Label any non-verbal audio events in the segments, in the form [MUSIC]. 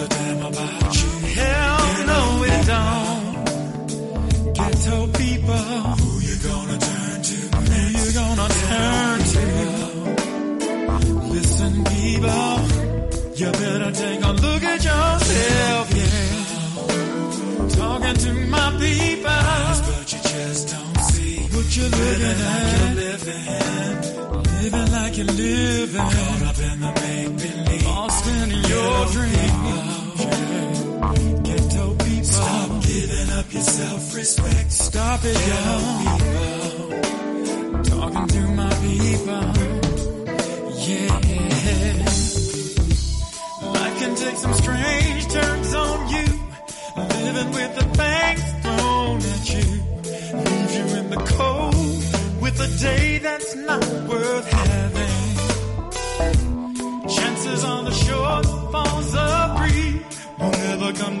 a damn about you. Hell no, it don't. Ghetto people. Who you gonna turn to? Who you gonna turn to? Listen, people. You better take a look at yourself, yeah. Talking to my people. But you just don't see what you're living, at. You're living. Living like you're living. Caught up in the make believe. Lost in your dreams. disrespect. Stop it, y'all. Talking to my people. Yeah. Life can take some strange turns on you. Living with the bangs thrown at you. Leave you in the cold with a day that's not worth having. Chances on the short falls of breeze won't ever come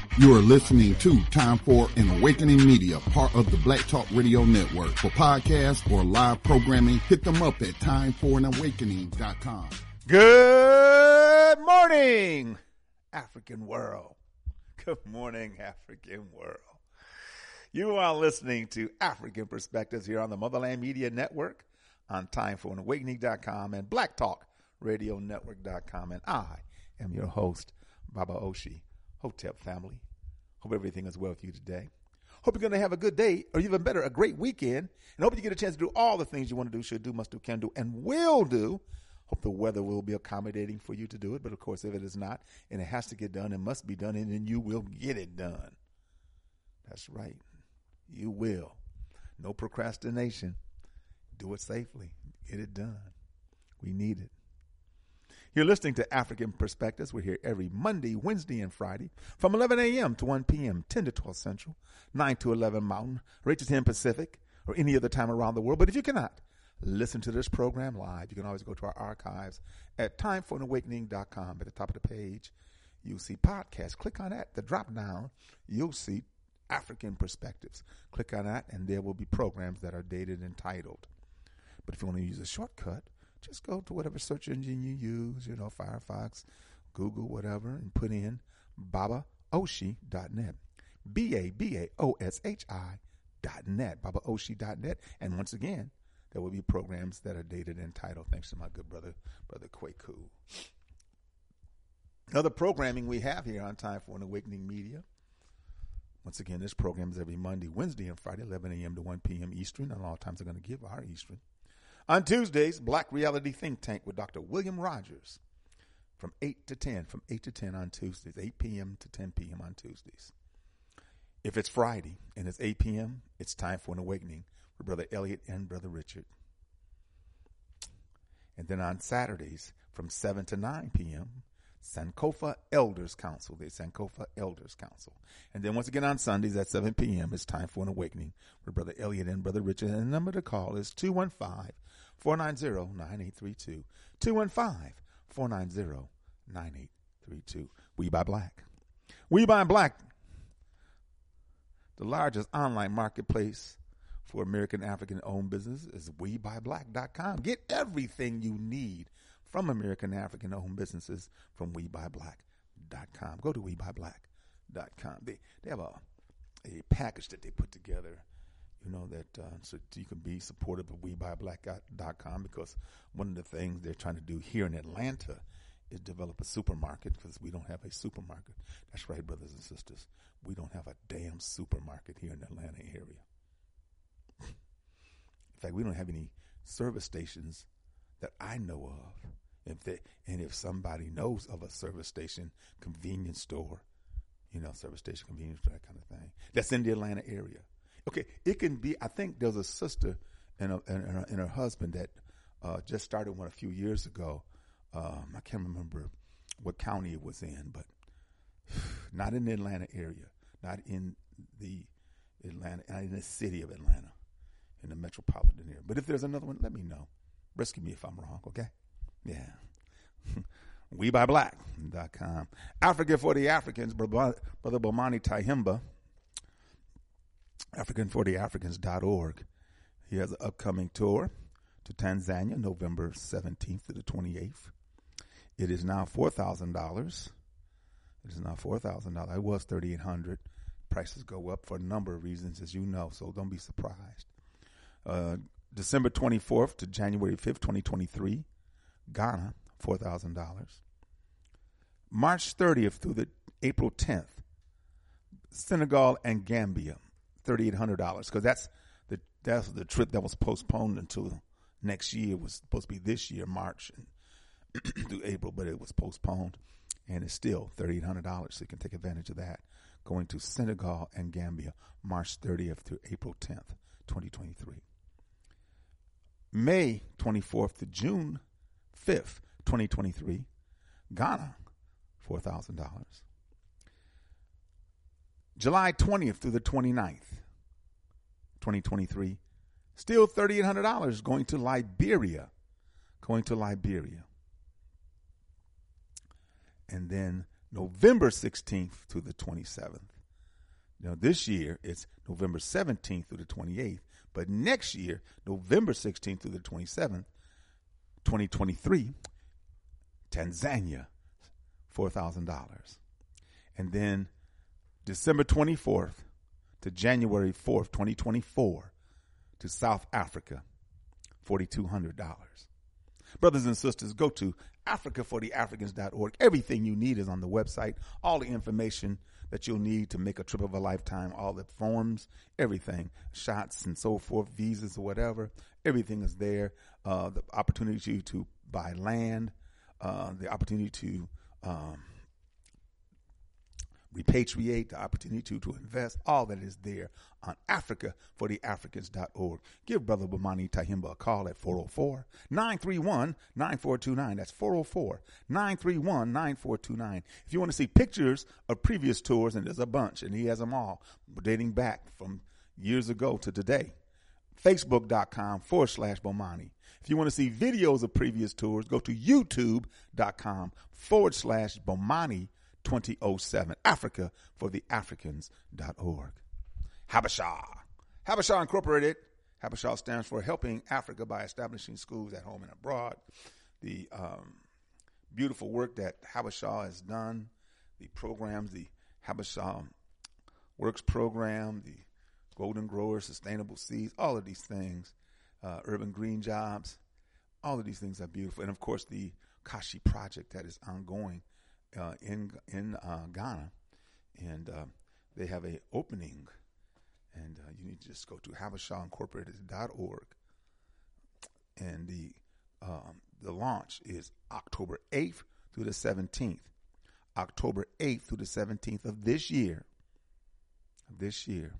You are listening to Time for an Awakening Media, part of the Black Talk Radio Network. For podcasts or live programming, hit them up at timeforanawakening.com. Good morning, African world. Good morning, African world. You are listening to African Perspectives here on the Motherland Media Network, on timeforanawakening.com and blacktalkradionetwork.com. And I am your host, Baba Oshi, Hotep family. Hope everything is well with you today. Hope you're going to have a good day, or even better, a great weekend. And hope you get a chance to do all the things you want to do, should do, must do, can do, and will do. Hope the weather will be accommodating for you to do it. But of course, if it is not, and it has to get done, it must be done, and then you will get it done. That's right. You will. No procrastination. Do it safely. Get it done. We need it. You're listening to African Perspectives. We're here every Monday, Wednesday, and Friday from 11 a.m. to 1 p.m., 10 to 12 Central, 9 to 11 Mountain, 8 to 10 Pacific, or any other time around the world. But if you cannot listen to this program live, you can always go to our archives at timeforanawakening.com. At the top of the page, you'll see podcasts. Click on that, the drop down, you'll see African Perspectives. Click on that, and there will be programs that are dated and titled. But if you want to use a shortcut, just go to whatever search engine you use, you know, Firefox, Google, whatever, and put in babaoshi.net. B A B A O S H I dot net, babaoshi.net. And once again, there will be programs that are dated and titled, thanks to my good brother, Brother Kwaku. Other programming we have here on Time for an Awakening Media. Once again, this program is every Monday, Wednesday, and Friday, 11 a.m. to 1 p.m. Eastern. And all times I'm going to give our Eastern. On Tuesdays, Black Reality Think Tank with Dr. William Rogers from 8 to 10, from 8 to 10 on Tuesdays, 8 p.m. to 10 p.m. on Tuesdays. If it's Friday and it's 8 p.m., it's time for an awakening with Brother Elliot and Brother Richard. And then on Saturdays from 7 to 9 p.m., Sankofa Elders Council, the Sankofa Elders Council. And then once again on Sundays at 7 p.m., it's time for an awakening with Brother Elliot and Brother Richard. And the number to call is 215 490 9832. 215 490 9832. We buy black. We buy black, the largest online marketplace for American African owned business is WeBuyBlack.com. Get everything you need from American African owned businesses from WeBuyBlack.com. Go to WeBuyBlack.com. They, they have a, a package that they put together, you know, that uh, so you can be supportive of WeBuyBlack.com because one of the things they're trying to do here in Atlanta is develop a supermarket because we don't have a supermarket. That's right, brothers and sisters. We don't have a damn supermarket here in the Atlanta area. [LAUGHS] In fact, we don't have any service stations that I know of. If they, and if somebody knows of a service station, convenience store, you know, service station, convenience store, that kind of thing, that's in the Atlanta area. Okay, it can be. I think there's a sister and, a, and, her, and her husband that uh, just started one a few years ago. Um, I can't remember what county it was in, but [SIGHS] not in the Atlanta area, not in the Atlanta, not in the city of Atlanta, in the metropolitan area. But if there's another one, let me know. Rescue me if I'm wrong, okay? Yeah. [LAUGHS] WeBuyBlack.com. Africa for the Africans, Brother Bomani Tyehimba, African40Africans.org. He has an upcoming tour to Tanzania, November 17th to the 28th. It is now four thousand dollars. It is now four thousand dollars. It was thirty eight hundred. Prices go up for a number of reasons, as you know, so don't be surprised. Uh, December twenty fourth to January fifth, twenty twenty three, Ghana four thousand dollars. March thirtieth through the April tenth, Senegal and Gambia thirty eight hundred dollars because that's the that's the trip that was postponed until next year. It was supposed to be this year, March and [CLEARS THROAT] through April, but it was postponed, and it's still thirty eight hundred dollars. So you can take advantage of that. Going to Senegal and Gambia, March thirtieth through April tenth, twenty twenty three. May twenty fourth to June fifth, twenty twenty three, Ghana, four thousand dollars. July 20th through the 29th, 2023. Still $3,800 going to Liberia. Going to Liberia. And then November 16th to the 27th. Now, this year it's November 17th through the 28th, but next year, November 16th through the 27th, 2023, Tanzania, $4,000. And then December 24th to January 4th, 2024, to South Africa, $4,200. Brothers and sisters, go to africafortheafricans.org. Everything you need is on the website. All the information that you'll need to make a trip of a lifetime, all the forms, everything, shots and so forth, visas or whatever, everything is there. Uh, the opportunity to buy land, uh, the opportunity to um, repatriate, the opportunity to, to invest, all that is there on Africa for the Africans.org. Give Brother Bomani Tyehimba a call at 404 931 9429. That's 404 931 9429. If you want to see pictures of previous tours, and there's a bunch, and he has them all dating back from years ago to today, facebook.com forward slash Bomani. If you want to see videos of previous tours, go to youtube.com forward slash Bomani 2007. Africa for the Africans.org. Habesha. Habesha Incorporated. Habesha stands for Helping Africa by Establishing Schools at Home and Abroad. The um, beautiful work that Habesha has done, the programs, the Habesha Works program, the Golden Growers, Sustainable Seeds, all of these things, uh, Urban Green Jobs, all of these things are beautiful. And of course, the Kashi Project that is ongoing uh, in in uh, Ghana, and uh, they have a opening, and uh, you need to just go to habeshaincorporated.org, and the um, the launch is October eighth through the seventeenth, October eighth through the seventeenth of this year. This year,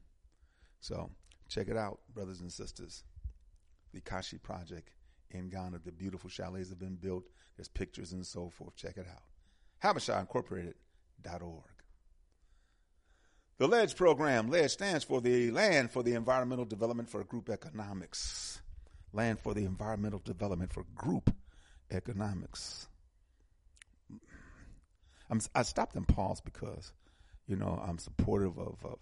so check it out, brothers and sisters. The Kashi Project in Ghana, the beautiful chalets have been built. There's pictures and so forth. Check it out. HabeshaIncorporated.org. The LEDGE program, LEDGE stands for the Land for the Environmental Development for Group Economics. Land for the Environmental Development for Group Economics. I'm, I stopped and paused because, you know, I'm supportive of, of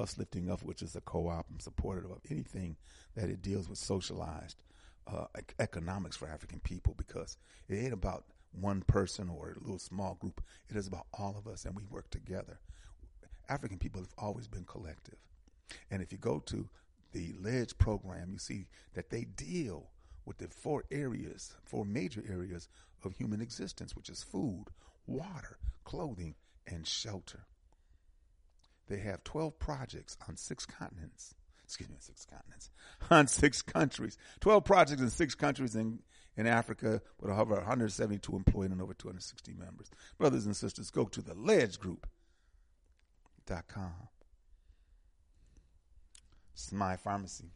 us lifting us, which is a co-op. I'm supportive of anything that it deals with socialized uh, economics for African people because it ain't about one person or a little small group. It is about all of us, and we work together. African people have always been collective. And if you go to the LEDGE program, you see that they deal with the four areas, four major areas of human existence, which is food, water, clothing, and shelter. They have 12 projects on six continents. Excuse me, six continents, [LAUGHS] on six countries. 12 projects in six countries in, in Africa with over 172 employed and over 260 members. Brothers and sisters, go to the ledgegroup.com. Smai Farmacy.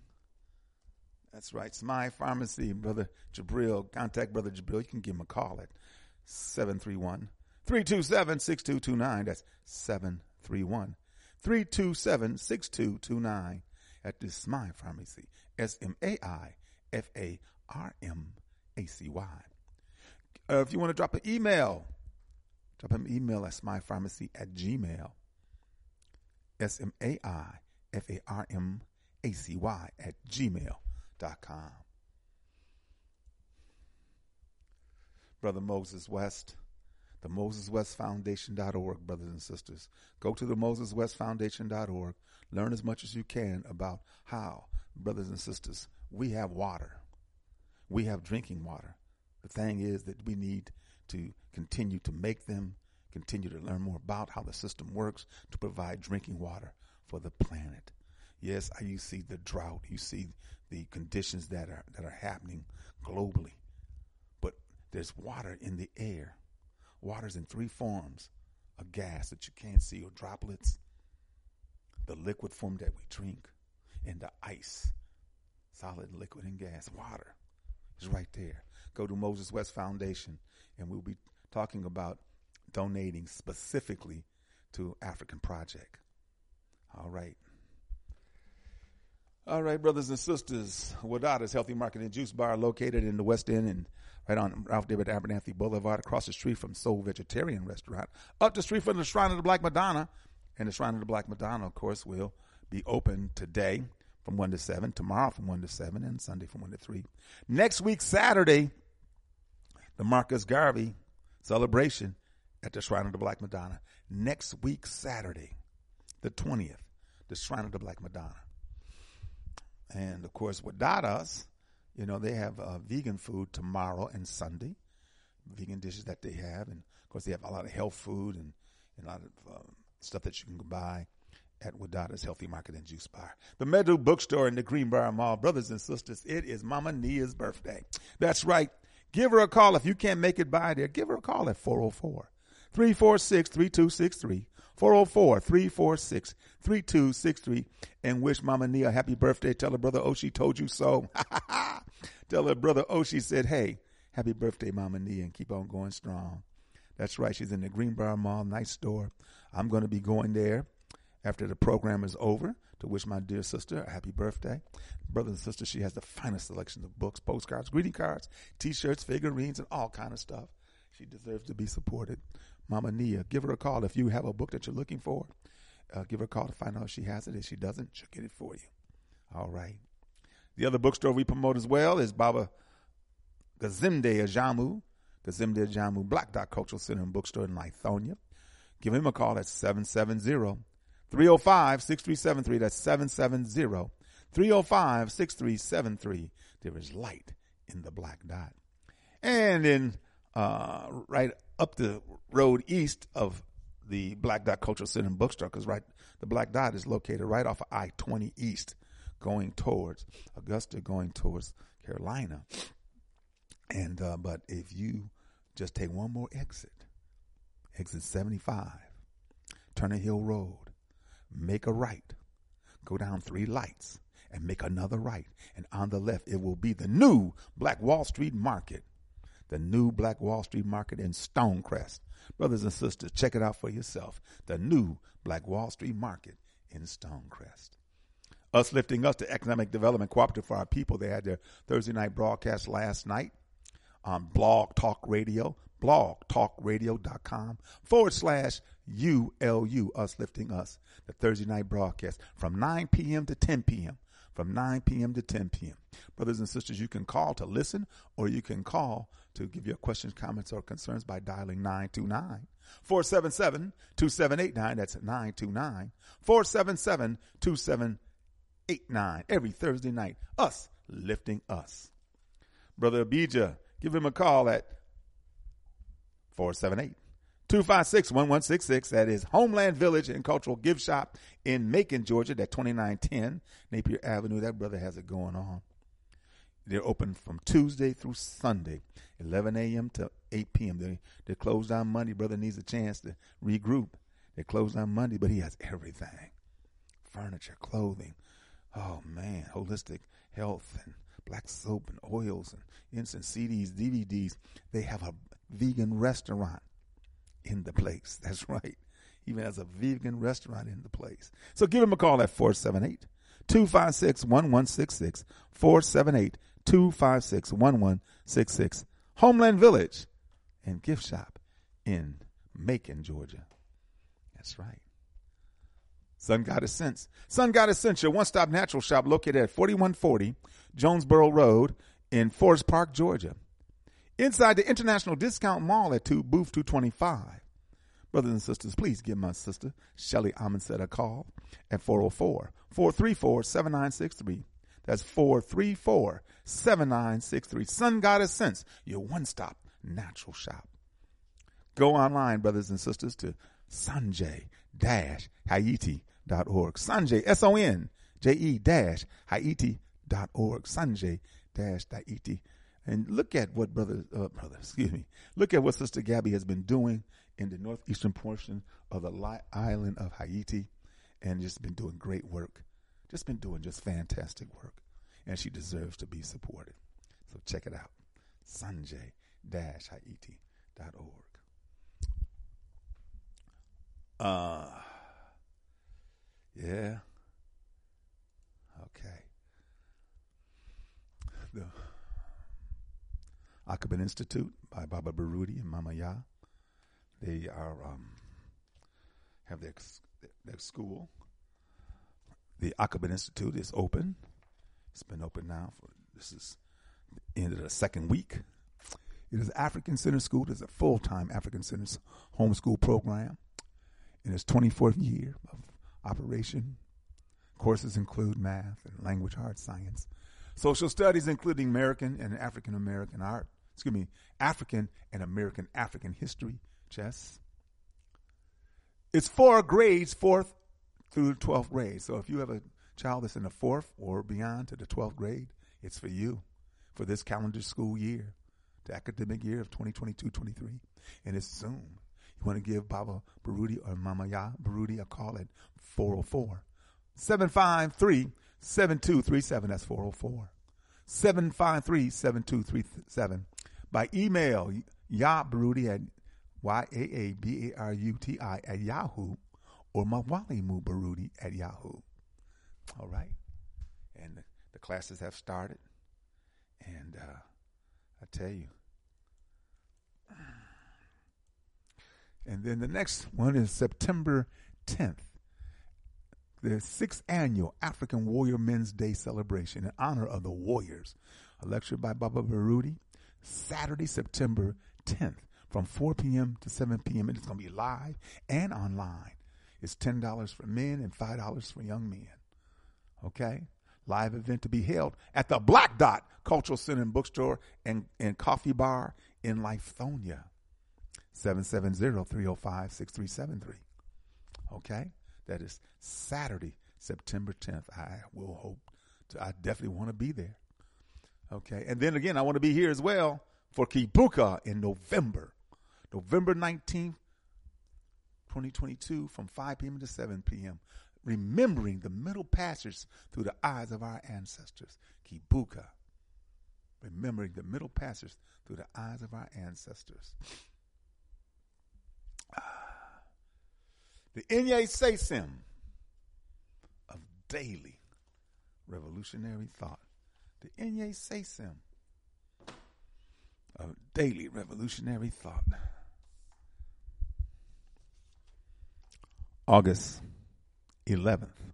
That's right, Smai Farmacy, Brother Jabril. Contact Brother Jabril. You can give him a call at 731 327 6229. That's 731 327 6229 at the Smai Farmacy. S M A I F A R M A C Y. Uh, if you want to drop an email, drop an email at smaifarmacy at gmail. S M A I F A R M A C Y at gmail.com. Brother Moses West, the MosesWestFoundation.org, brothers and sisters. Go to the MosesWestFoundation.org. Learn as much as you can about how, brothers and sisters, we have water. We have drinking water. The thing is that we need to continue to make them, continue to learn more about how the system works to provide drinking water for the planet. Yes, you see the drought, you see the conditions that are that are happening globally. But there's water in the air. Water's in three forms: a gas that you can't see, or droplets, the liquid form that we drink, and the ice, solid, liquid, and gas. Water is right there. Go to Moses West Foundation, and we'll be talking about donating specifically to African Project. All right. All right, brothers and sisters. Wadada's Healthy Market and Juice Bar located in the West End and right on Ralph David Abernathy Boulevard across the street from Soul Vegetarian Restaurant. Up the street from the Shrine of the Black Madonna. And the Shrine of the Black Madonna, of course, will be open today from 1 to 7, tomorrow from 1 to 7, and Sunday from 1 to 3. Next week, Saturday, the Marcus Garvey celebration at the Shrine of the Black Madonna. Next week, Saturday, the 20th, the Shrine of the Black Madonna. And of course, Wadada's, you know, they have uh, vegan food tomorrow and Sunday, vegan dishes that they have. And of course, they have a lot of health food and, and a lot of uh, stuff that you can buy at Wadada's Healthy Market and Juice Bar. The Medu Bookstore in the Greenbriar Mall. Brothers and sisters, it is Mama Nia's birthday. That's right. Give her a call. If you can't make it by there, give her a call at 404 346 3263. 404 346 3263 and wish Mama Nia a happy birthday. Tell her brother Oshi told you so. [LAUGHS] Tell her brother Oshi said, hey, happy birthday, Mama Nia, and keep on going strong. That's right. She's in the Greenbriar Mall, nice store. I'm going to be going there after the program is over to wish my dear sister a happy birthday. Brother and sister, she has the finest selection of books, postcards, greeting cards, t-shirts, figurines, and all kind of stuff. She deserves to be supported. Mama Nia, give her a call if you have a book that you're looking for. Uh, give her a call to find out if she has it. If she doesn't, she'll get it for you. All right. The other bookstore we promote as well is Baba Gazimde Ajamu, Gazimde Ajamu Black Dot Cultural Center and Bookstore in Lithonia. Give him a call at 770 305 6373. That's 770 305 6373. There is light in the black dot. And in uh, right up the road east of the Black Dot Cultural Center and Bookstore, because right, the Black Dot is located right off of I 20 East, going towards Augusta, going towards Carolina. And, uh, but if you just take one more exit, exit 75, Turner Hill Road, make a right, go down three lights, and make another right. And on the left, it will be the new Black Wall Street Market the new Black Wall Street Market in Stonecrest. Brothers and sisters, check it out for yourself. The new Black Wall Street Market in Stonecrest. Us lifting us to economic development cooperative for our people. They had their Thursday night broadcast last night on Blog Talk Radio, blogtalkradio.com forward slash ULU, us lifting us. The Thursday night broadcast from 9 p.m. to 10 p.m from 9 p.m. to 10 p.m. Brothers and sisters, you can call to listen or you can call to give your questions, comments, or concerns by dialing 929 477 2789. That's 929 477 2789. Every Thursday night, us lifting us. Brother Abijah, give him a call at 478 256 1166. That is Homeland Village and Cultural Gift Shop in Macon, Georgia. That 2910 Napier Avenue. That brother has it going on. They're open from Tuesday through Sunday, 11 a.m. to 8 p.m. They, they're closed on Monday. Brother needs a chance to regroup. They're closed on Monday, but he has everything furniture, clothing. Oh, man. Holistic health and black soap and oils and incense CDs, DVDs. They have a vegan restaurant in the place. [LAUGHS] That's right. Even has a vegan restaurant in the place. So give him a call at 478 256 1166. 478 256 1166. Homeland Village and Gift Shop in Macon, Georgia. That's right. Sun Goddess Sense. Sun God Essential, one stop natural shop located at 4140 Jonesboro Road in Forest Park, Georgia. inside the International Discount Mall at 2, booth 225. Brothers and sisters, please give my sister, Shelly Amonset, a call at 404 434 7963. That's 434 7963. Sun Goddess Sense, your one stop natural shop. Go online, brothers and sisters, to sonje haiti.org. Sonje, S O N J E Haiti.org. Sonje Haiti. And look at what brother, uh, brother, [LAUGHS] excuse me, look at what Sister Gabby has been doing in the northeastern portion of the island of Haiti and just been doing great work. Just been doing just fantastic work. And she deserves to be supported. So check it out. Sonje Haiti.org. Uh, yeah. Okay. The Akoben Institute by Baba Baruti and Mama Yaa. They are um, have their their school. The Akoben Institute is open. It's been open now for this is the end of the second week. It is African Center School. It is a full time African Center homeschool program in its 24th year of operation. Courses include math and language arts, science, social studies, including American and African American art, excuse me, African and American African history, chess. It's four grades, fourth through 12th grade. So if you have a child that's in the fourth or beyond to the 12th grade, it's for you for this calendar school year, the academic year of 2022-23. And it's soon. You want to give Baba Baruti or Mama Yaa Baruti a call at 404 753 7237. That's 404 753 7237. By email, Yaa Baruti at Y A A B A R U T I at Yahoo or Mwalimu Baruti at Yahoo. All right. And the, classes have started. And uh, I tell you, And then the next one is September 10th, the sixth annual African Warrior Men's Day celebration in honor of the Warriors. A lecture by Baba Baruti, Saturday, September 10th from 4 p.m. to 7 p.m. And it's going to be live and online. It's $10 for men and $5 for young men. Okay? Live event to be held at the Black Dot Cultural Center and Bookstore and, and Coffee Bar in Lithonia. 770-305-6373. Okay? That is Saturday, September 10th. I will hope to, I definitely want to be there. Okay. And then again, I want to be here as well for Kibuka in November. November 19th, 2022 from 5 p.m. to 7 p.m. Remembering the middle passage through the eyes of our ancestors. Kibuka. Remembering the middle passage through the eyes of our ancestors. Ah. The Inye Sesim of daily revolutionary thought. The Inye Sesim of daily revolutionary thought. August 11th.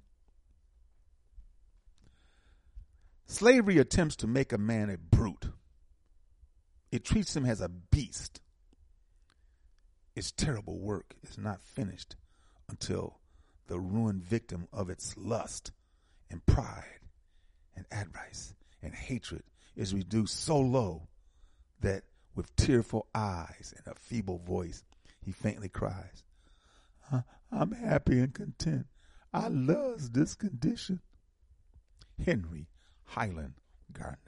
Slavery attempts to make a man a brute. It treats him as a beast. Its terrible work is not finished until the ruined victim of its lust and pride and avarice and hatred is reduced so low that with tearful eyes and a feeble voice he faintly cries, I'm happy and content. I loves this condition. Henry Highland Garnet.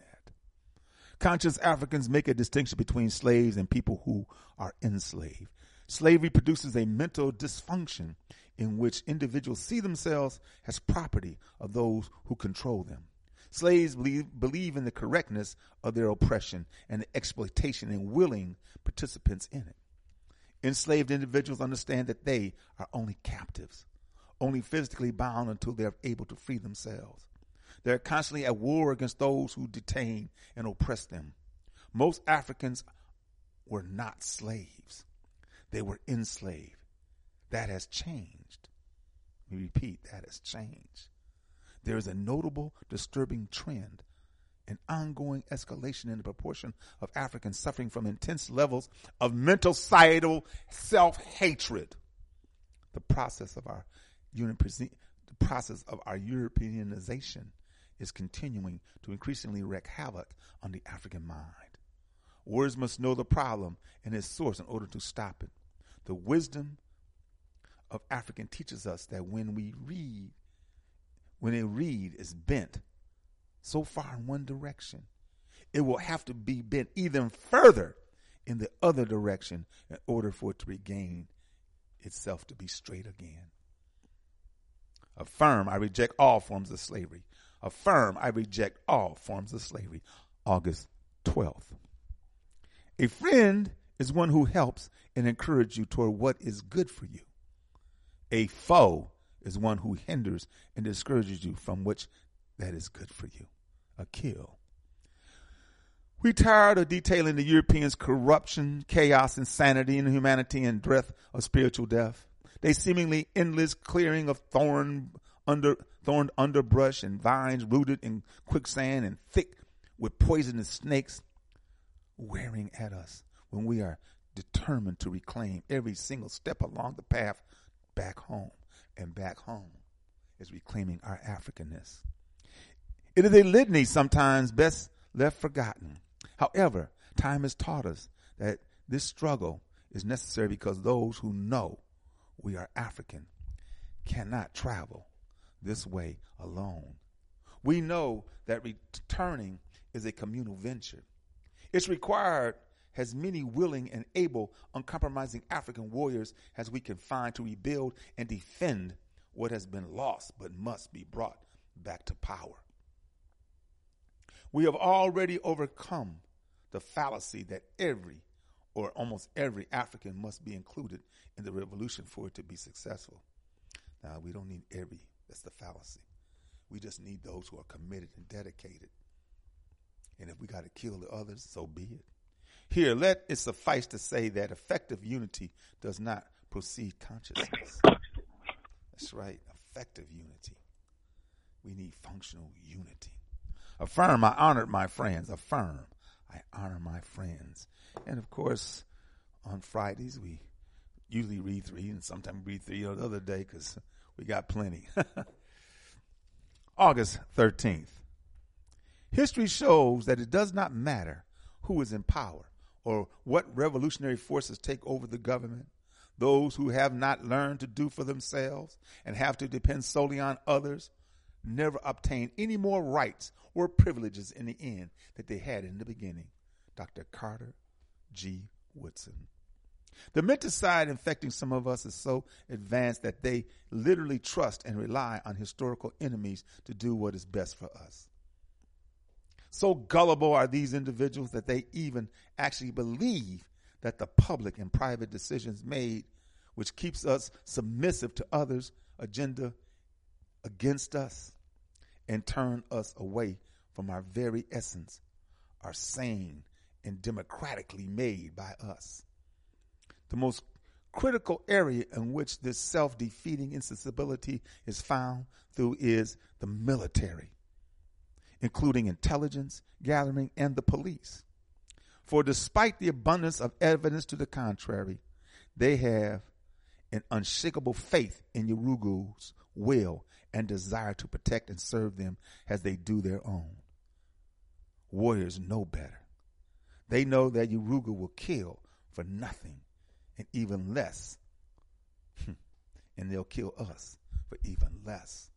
Conscious Africans make a distinction between slaves and people who are enslaved. Slavery produces a mental dysfunction in which individuals see themselves as property of those who control them. Slaves believe, believe in the correctness of their oppression and the exploitation and willing participants in it. Enslaved individuals understand that they are only captives, only physically bound until they're able to free themselves. They're constantly at war against those who detain and oppress them. Most Africans were not slaves. They were enslaved. That has changed. We repeat, that has changed. There is a notable, disturbing trend an ongoing escalation in the proportion of Africans suffering from intense levels of mental societal self-hatred. The process of our the process of our Europeanization is continuing to increasingly wreak havoc on the African mind. Words must know the problem and its source in order to stop it. The wisdom of African teaches us that when we read, when a reed is bent so far in one direction, it will have to be bent even further in the other direction in order for it to regain itself to be straight again. Affirm, I reject all forms of slavery. Affirm, I reject all forms of slavery. August 12th. A friend is one who helps and encourages you toward what is good for you. A foe is one who hinders and discourages you from which that is good for you. A kill. We tired of detailing the Europeans' corruption, chaos, insanity, inhumanity, and death of spiritual death. They seemingly endless clearing of thorn under thorned underbrush and vines rooted in quicksand and thick with poisonous snakes wearing at us when we are determined to reclaim every single step along the path back home. And back home is reclaiming our Africanness. It is a litany sometimes best left forgotten. However, time has taught us that this struggle is necessary because those who know we are African cannot travel this way alone. We know that returning is a communal venture. It's required as many willing and able, uncompromising African warriors as we can find to rebuild and defend what has been lost but must be brought back to power. We have already overcome the fallacy that every or almost every African must be included in the revolution for it to be successful. Now, we don't need every, that's the fallacy. We just need those who are committed and dedicated. And if we got to kill the others, so be it. Here, let it suffice to say that effective unity does not proceed consciousness. That's right, effective unity. We need functional unity. Affirm, I honored my friends. Affirm, I honor my friends. And of course, on Fridays, we usually read three, and sometimes read three on the other day because we got plenty. [LAUGHS] August 13th. History shows that it does not matter who is in power or what revolutionary forces take over the government. Those who have not learned to do for themselves and have to depend solely on others never obtain any more rights or privileges in the end that they had in the beginning. Dr. Carter G. Woodson. The mental side infecting some of us is so advanced that they literally trust and rely on historical enemies to do what is best for us. So gullible are these individuals that they even actually believe that the public and private decisions made, which keeps us submissive to others' agenda against us and turn us away from our very essence, are sane and democratically made by us. The most critical area in which this self defeating insensibility is found through is the military, including intelligence gathering and the police. For despite the abundance of evidence to the contrary, they have an unshakable faith in Yurugu's will and desire to protect and serve them as they do their own. Warriors know better. They know that Yurugu will kill for nothing and even less. Hmm. and they'll kill us for even less.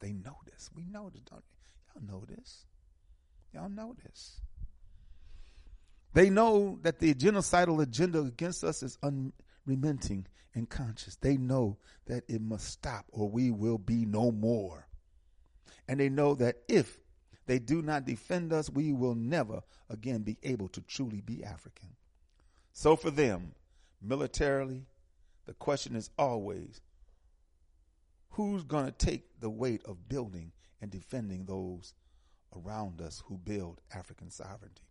They know this. We know this, don't you? Y'all know this. Y'all know this. They know that the genocidal agenda against us is unrelenting and conscious. They know that it must stop or we will be no more. And they know that if they do not defend us, we will never again be able to truly be African. So for them, militarily, the question is always who's going to take the weight of building and defending those around us who build African sovereignty?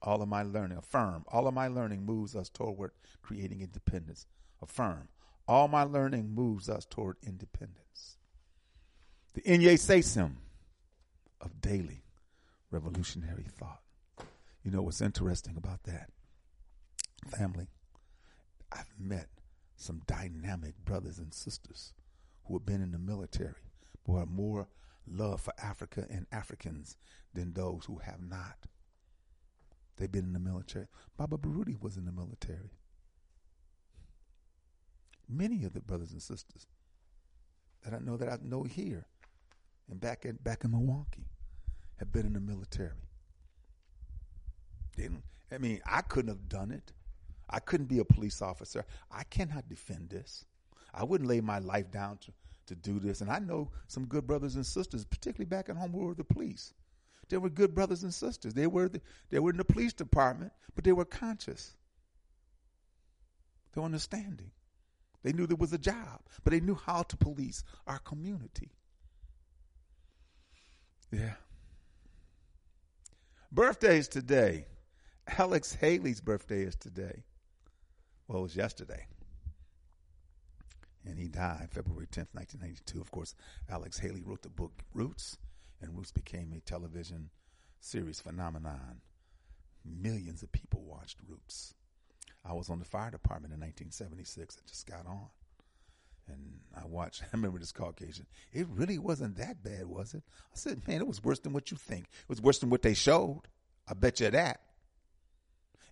All of my learning, affirm, all of my learning moves us toward creating independence. Affirm, all my learning moves us toward independence. The Inye of daily revolutionary thought. You know what's interesting about that? Family, I've met some dynamic brothers and sisters who have been in the military, who have more love for Africa and Africans than those who have not. They've been in the military. Baba Baruti was in the military. Many of the brothers and sisters that I know that I know here and back in back in Milwaukee have been in the military. They, I mean, I couldn't have done it. I couldn't be a police officer. I cannot defend this. I wouldn't lay my life down to, to do this. And I know some good brothers and sisters, particularly back at home, who were the police. They were good brothers and sisters. They were the, they were in the police department, but they were conscious. They were understanding. They knew there was a job, but they knew how to police our community. Yeah. Birthdays today. Alex Haley's birthday is today. Well, it was yesterday. And he died February 10th, 1992. Of course, Alex Haley wrote the book Roots, and Roots became a television series phenomenon. Millions of people watched Roots. I was on the fire department in 1976. I just got on. And I watched, [LAUGHS] I remember this Caucasian. It really wasn't that bad, was it? I said, man, it was worse than what you think. It was worse than what they showed. I bet you that.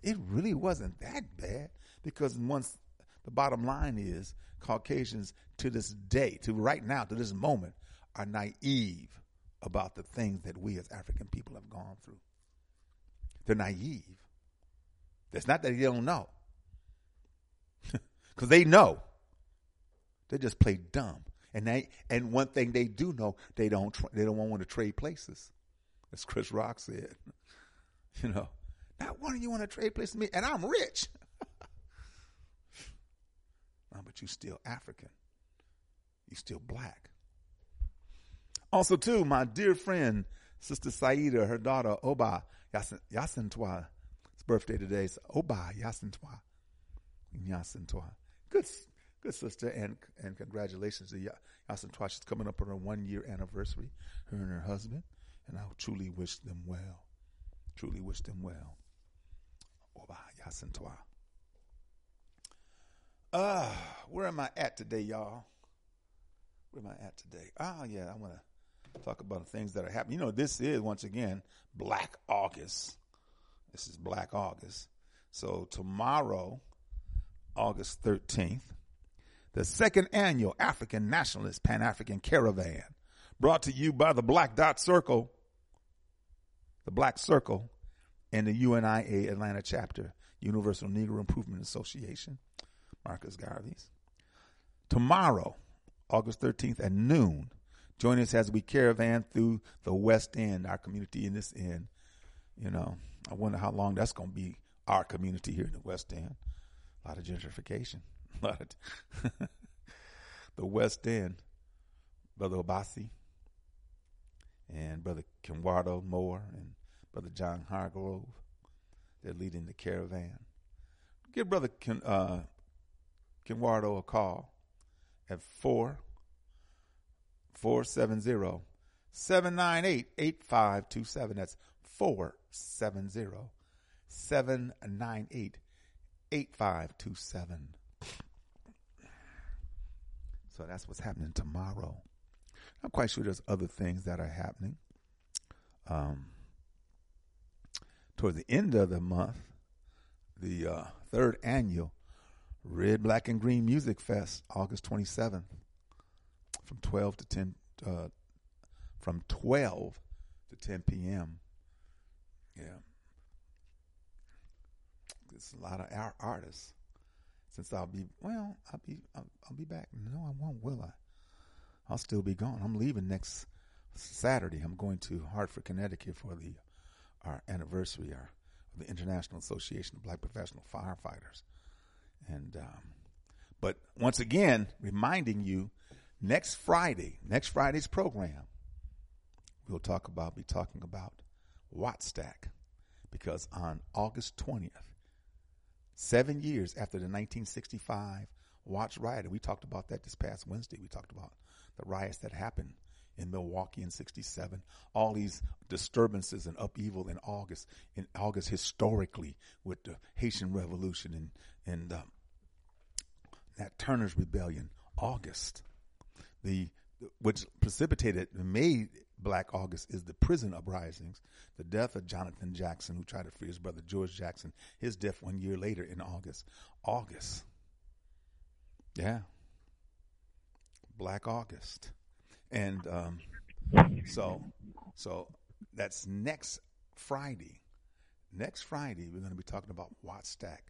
It really wasn't that bad because once the bottom line is Caucasians to this day, to right now, to this moment, are naive about the things that we as African people have gone through. They're naive. It's not that they don't know, [LAUGHS] because they know. They just play dumb, and they and one thing they do know they don't tr- they don't want to trade places, as Chris Rock said. [LAUGHS] you know, not one of you want to trade places with me, and I'm rich. [LAUGHS] no, but you still African. You still black. Also, too, my dear friend, Sister Saida, her daughter Oba Yasintwa, It's birthday today. It's Oba Yasintwa. Yasintwa. Good, good sister, and and congratulations to Yasintwa. She's coming up on her one year anniversary, her and her husband, and I truly wish them well. Truly wish them well. Oba Yasintwa. Ah, uh, where am I at today, y'all? Where am I at today? Ah, yeah, I want to talk about the things that are happening. You know, this is once again Black August. This is Black August. So tomorrow, August 13th, the second annual African Nationalist Pan African Caravan, brought to you by the Black Dot Circle, the Black Circle, and the UNIA Atlanta chapter, Universal Negro Improvement Association, Marcus Garvey's. Tomorrow, August 13th at noon, join us as we caravan through the West End, our community in this end. You know, I wonder how long that's going to be our community here in the West End. A lot of gentrification. [LAUGHS] A lot of [LAUGHS] the West End. Brother Obasi and Brother Kenwardo Moore and Brother John Hargrove. They're leading the caravan. Give Brother Ken, uh, Kenwardo a call at 4 470 798 8527. That's 470 798 8527. So that's what's happening tomorrow. I'm quite sure there's other things that are happening. Um, toward the end of the month, the uh, third annual Red, Black, and Green Music Fest, August 27th, from 12 to 10, uh, from 12 to 10 p.m. Yeah. There's a lot of our artists. Since I'll be well, I'll be I'll, I'll be back. No, I won't. Will I? I'll still be gone. I'm leaving next Saturday. I'm going to Hartford, Connecticut for the our anniversary, our the International Association of Black Professional Firefighters. And um, but once again, reminding you, next Friday, next Friday's program, we'll talk about be talking about Wattstax because on August 20th, seven years after the 1965 Watts riot, and we talked about that this past Wednesday. We talked about the riots that happened in Milwaukee in 67, all these disturbances and upheaval in August, in August historically with the Haitian Revolution and, and uh, Nat Turner's Rebellion, August. The, which precipitated made Black August is the prison uprisings, the death of Jonathan Jackson, who tried to free his brother George Jackson, his death one year later in August. August. Yeah. Black August. And um, so so that's next Friday. Next Friday, we're going to be talking about Wattstax.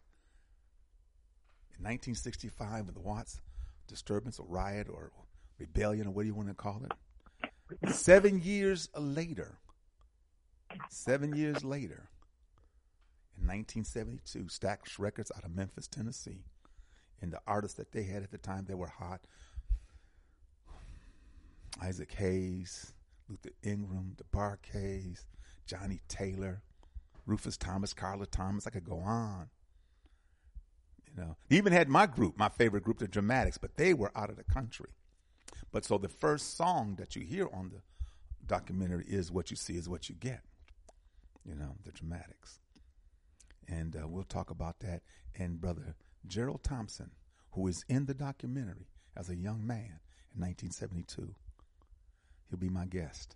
In 1965, with the Watts disturbance or riot or rebellion or what do you want to call it? Seven years later, seven years later, in 1972, Stax Records out of Memphis, Tennessee, and the artists that they had at the time that were hot Isaac Hayes, Luther Ingram, DeBarcase, Johnnie Taylor, Rufus Thomas, Carla Thomas. I could go on. You know, they even had my group, my favorite group, the Dramatics, but they were out of the country. But so the first song that you hear on the documentary is "What You See Is What You Get." You know, the Dramatics, and uh, we'll talk about that. And brother Gerald Thompson, who is in the documentary as a young man in 1972 He'll be my guest.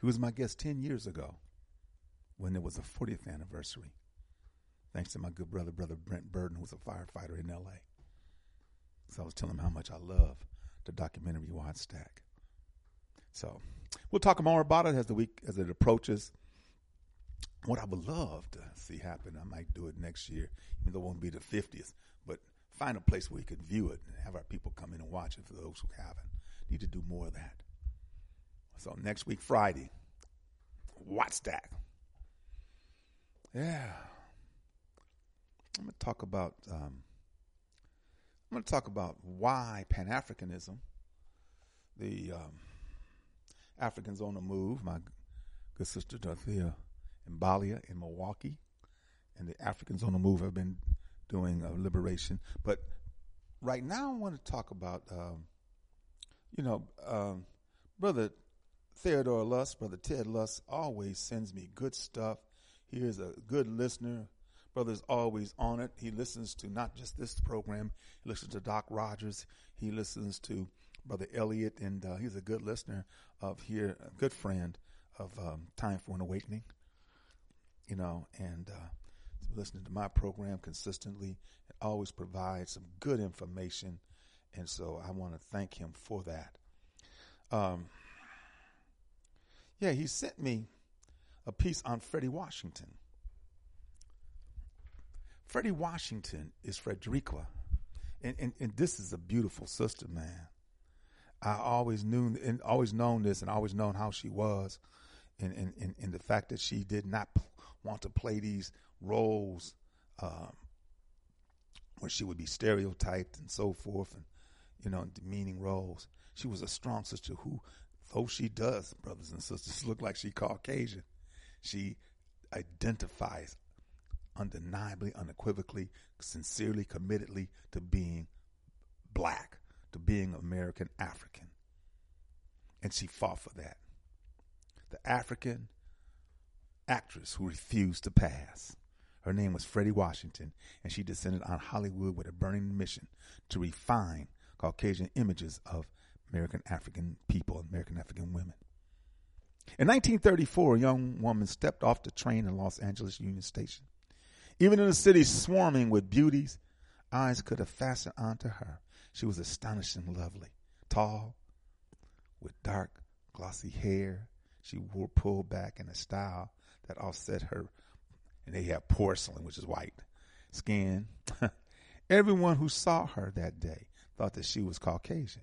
He was my guest 10 years ago when there was a 40th anniversary. Thanks to my good brother, Brother Brent Burden, who was a firefighter in LA. So I was telling him how much I love the documentary Wattstax. So we'll talk more about it as the week as it approaches. What I would love to see happen, I might do it next year, even though it won't be the 50th, but find a place where we could view it and have our people come in and watch it for those who haven't. Need to do more of that. So next week, Friday, Wattstax. Yeah. I'm going to talk about. Um, I'm going to talk about why Pan Africanism, the um, Africans on the Move, my good sister Dorothea Mbalia in Milwaukee, and the Africans on the Move have been doing uh, liberation. But right now, I want to talk about, um, you know, um, brother Theodore Lust, Brother Ted Lust, always sends me good stuff. He is a good listener. Brother's always on it. He listens to not just this program, he listens to Doc Rogers. He listens to Brother Elliot, and uh, he's a good listener of here, a good friend of um, Time for an Awakening. You know, and uh, listening to my program consistently and always provides some good information. And so I want to thank him for that. Um, yeah, he sent me a piece on Freddie Washington. Freddie Washington is Frederica. And, and, and this is a beautiful sister, man. I always knew and always known this and always known how she was and, and, and, and the fact that she did not want to play these roles um, where she would be stereotyped and so forth and, you know, demeaning roles. She was a strong sister who though she does, brothers and sisters, [LAUGHS] look like she Caucasian, she identifies undeniably, unequivocally, sincerely, committedly to being black, to being American African. And she fought for that. The African actress who refused to pass. Her name was Freddie Washington, and she descended on Hollywood with a burning mission to refine Caucasian images of American African people, and American African women. In 1934, a young woman stepped off the train in Los Angeles Union Station. Even in a city swarming with beauties, eyes could have fastened onto her. She was astonishingly lovely, tall, with dark, glossy hair. She wore pulled back in a style that offset her, and they had porcelain, which is white, skin. [LAUGHS] Everyone who saw her that day thought that she was Caucasian.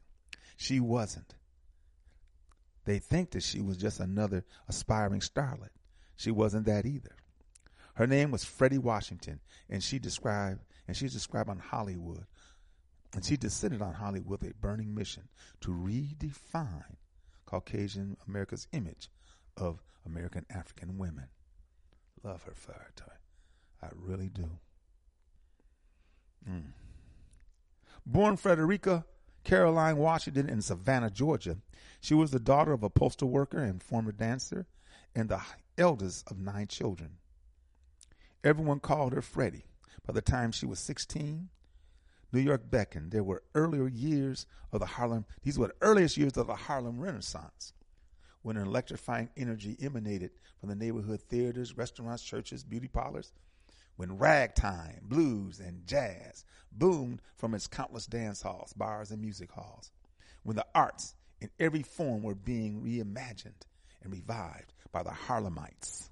She wasn't. They think that she was just another aspiring starlet. She wasn't that either. Her name was Freddie Washington, and she described and she's described on Hollywood. And she descended on Hollywood with a burning mission to redefine Caucasian America's image of American African women. Love her for her time. I really do. Mm. Born Frederica Caroline Washington in Savannah, Georgia. She was the daughter of a postal worker and former dancer and the eldest of nine children. Everyone called her Freddie. By the time she was 16, New York beckoned. There were earlier years of the Harlem, these were the earliest years of the Harlem Renaissance, when an electrifying energy emanated from the neighborhood theaters, restaurants, churches, beauty parlors, when ragtime, blues, and jazz boomed from its countless dance halls, bars, and music halls, when the arts in every form were being reimagined and revived by the Harlemites.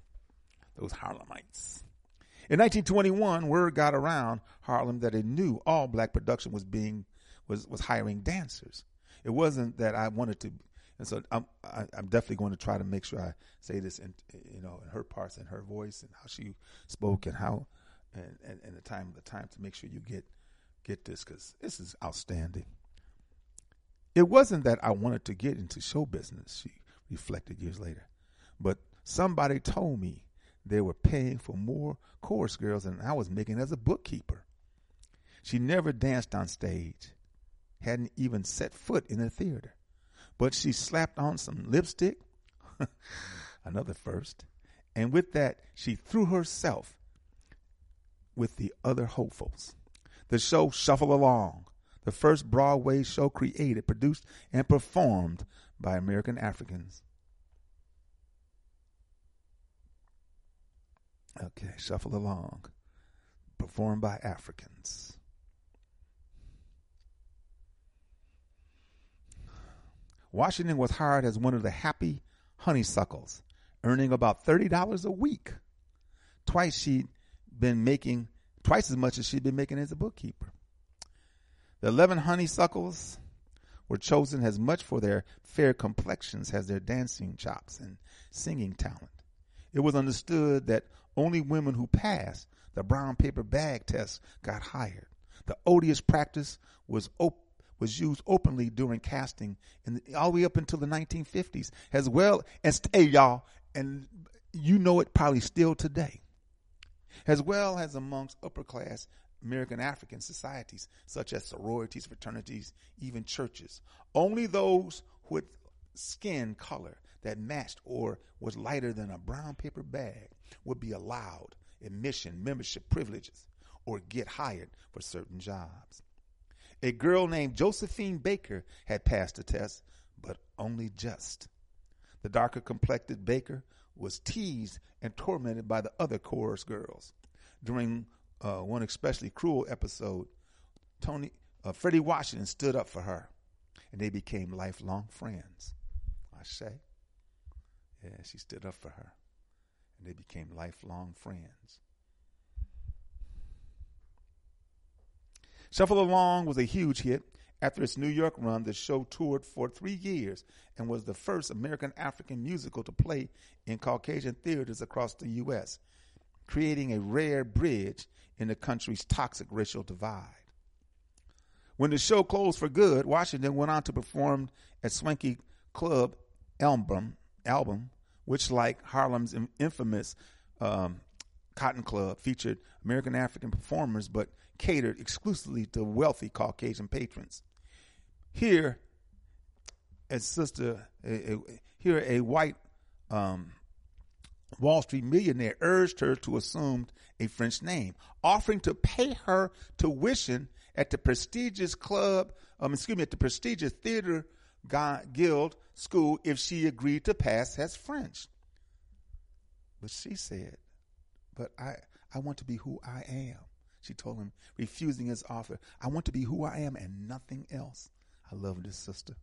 Those Harlemites. In 1921, word got around Harlem that a new all black production was being was was hiring dancers. It wasn't that I wanted to, and so I'm I, am i am definitely going to try to make sure I say this in you know in her parts and her voice and how she spoke and how and, and, and the time the time to make sure you get get this because this is outstanding. It wasn't that I wanted to get into show business. She reflected years later, but somebody told me they were paying for more chorus girls than I was making as a bookkeeper. She never danced on stage, hadn't even set foot in a theater, but she slapped on some lipstick, [LAUGHS] another first, and with that, she threw herself with the other hopefuls. The show Shuffle Along, the first Broadway show created, produced, and performed by American Africans. Okay, shuffle along. Performed by Africans. Washington was hired as one of the happy honeysuckles, earning about $30 a week. Twice she'd been making twice as much as she'd been making as a bookkeeper. The 11 honeysuckles were chosen as much for their fair complexions as their dancing chops and singing talent. It was understood that only women who passed the brown paper bag test got hired. The odious practice was op- was used openly during casting in the, all the way up until the 1950s, as well as hey y'all, and you know it probably still today, as well as amongst upper class American African societies such as sororities, fraternities, even churches. Only those with skin color that matched or was lighter than a brown paper bag would be allowed admission, membership privileges, or get hired for certain jobs. A girl named Josephine Baker had passed the test, but only just. The darker complected Baker was teased and tormented by the other chorus girls. During uh, one especially cruel episode, Tony uh, Freddie Washington stood up for her, and they became lifelong friends. I say, yeah, she stood up for her and they became lifelong friends. Shuffle Along was a huge hit. After its New York run, the show toured for three years and was the first American African musical to play in Caucasian theaters across the U.S., creating a rare bridge in the country's toxic racial divide. When the show closed for good, Washington went on to perform at Swanky Club Alabam, Alabam which, like Harlem's infamous um, Cotton Club, featured American African performers but catered exclusively to wealthy Caucasian patrons. Here, as sister, a, a, here a white um, Wall Street millionaire urged her to assume a French name, offering to pay her tuition at the prestigious club, um, excuse me, at the prestigious theater guild school if she agreed to pass as French. But she said, But I, I want to be who I am. She told him, refusing his offer, I want to be who I am and nothing else. I love this sister.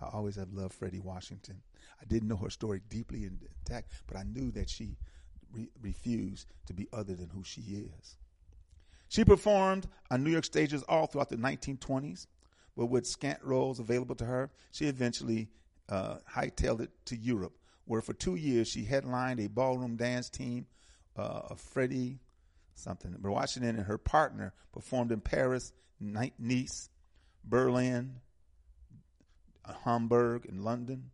I always have loved Freddie Washington. I didn't know her story deeply intact, but I knew that she re- refused to be other than who she is. She performed on New York stages all throughout the 1920s, but with scant roles available to her, she eventually uh, hightailed it to Europe, where for two years she headlined a ballroom dance team uh, of Freddie something. Washington and her partner performed in Paris, Nice, Berlin, Hamburg, and London.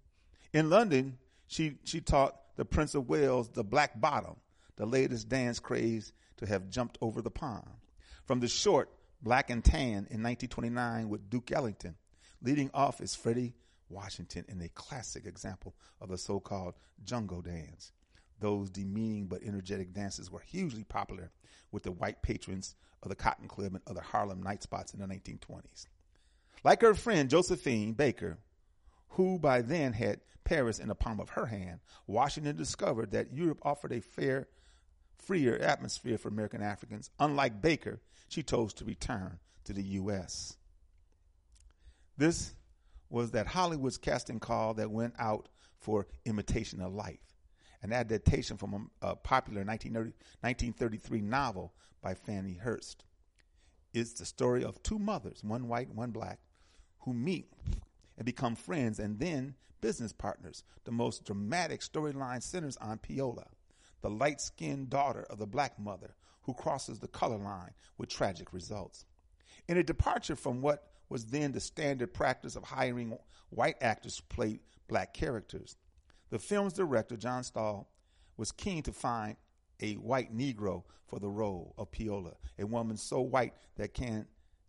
In London, she, she taught the Prince of Wales the black bottom, the latest dance craze to have jumped over the pond. From the short Black and Tan in 1929 with Duke Ellington Leading off is Freddie Washington in a classic example of the so called jungle dance. Those demeaning but energetic dances were hugely popular with the white patrons of the Cotton Club and other Harlem night spots in the 1920s. Like her friend Josephine Baker, who by then had Paris in the palm of her hand, Washington discovered that Europe offered a fair, freer atmosphere for American Africans. Unlike Baker, she chose to return to the U.S. This was that Hollywood's casting call that went out for Imitation of Life, an adaptation from a, a popular 1933 novel by Fannie Hurst. It's the story of two mothers, one white, one black, who meet and become friends and then business partners. The most dramatic storyline centers on Peola, the light skinned daughter of the black mother who crosses the color line with tragic results. In a departure from what was then the standard practice of hiring white actors to play black characters, the film's director, John Stahl, was keen to find a white Negro for the role of Peola, a woman so white that can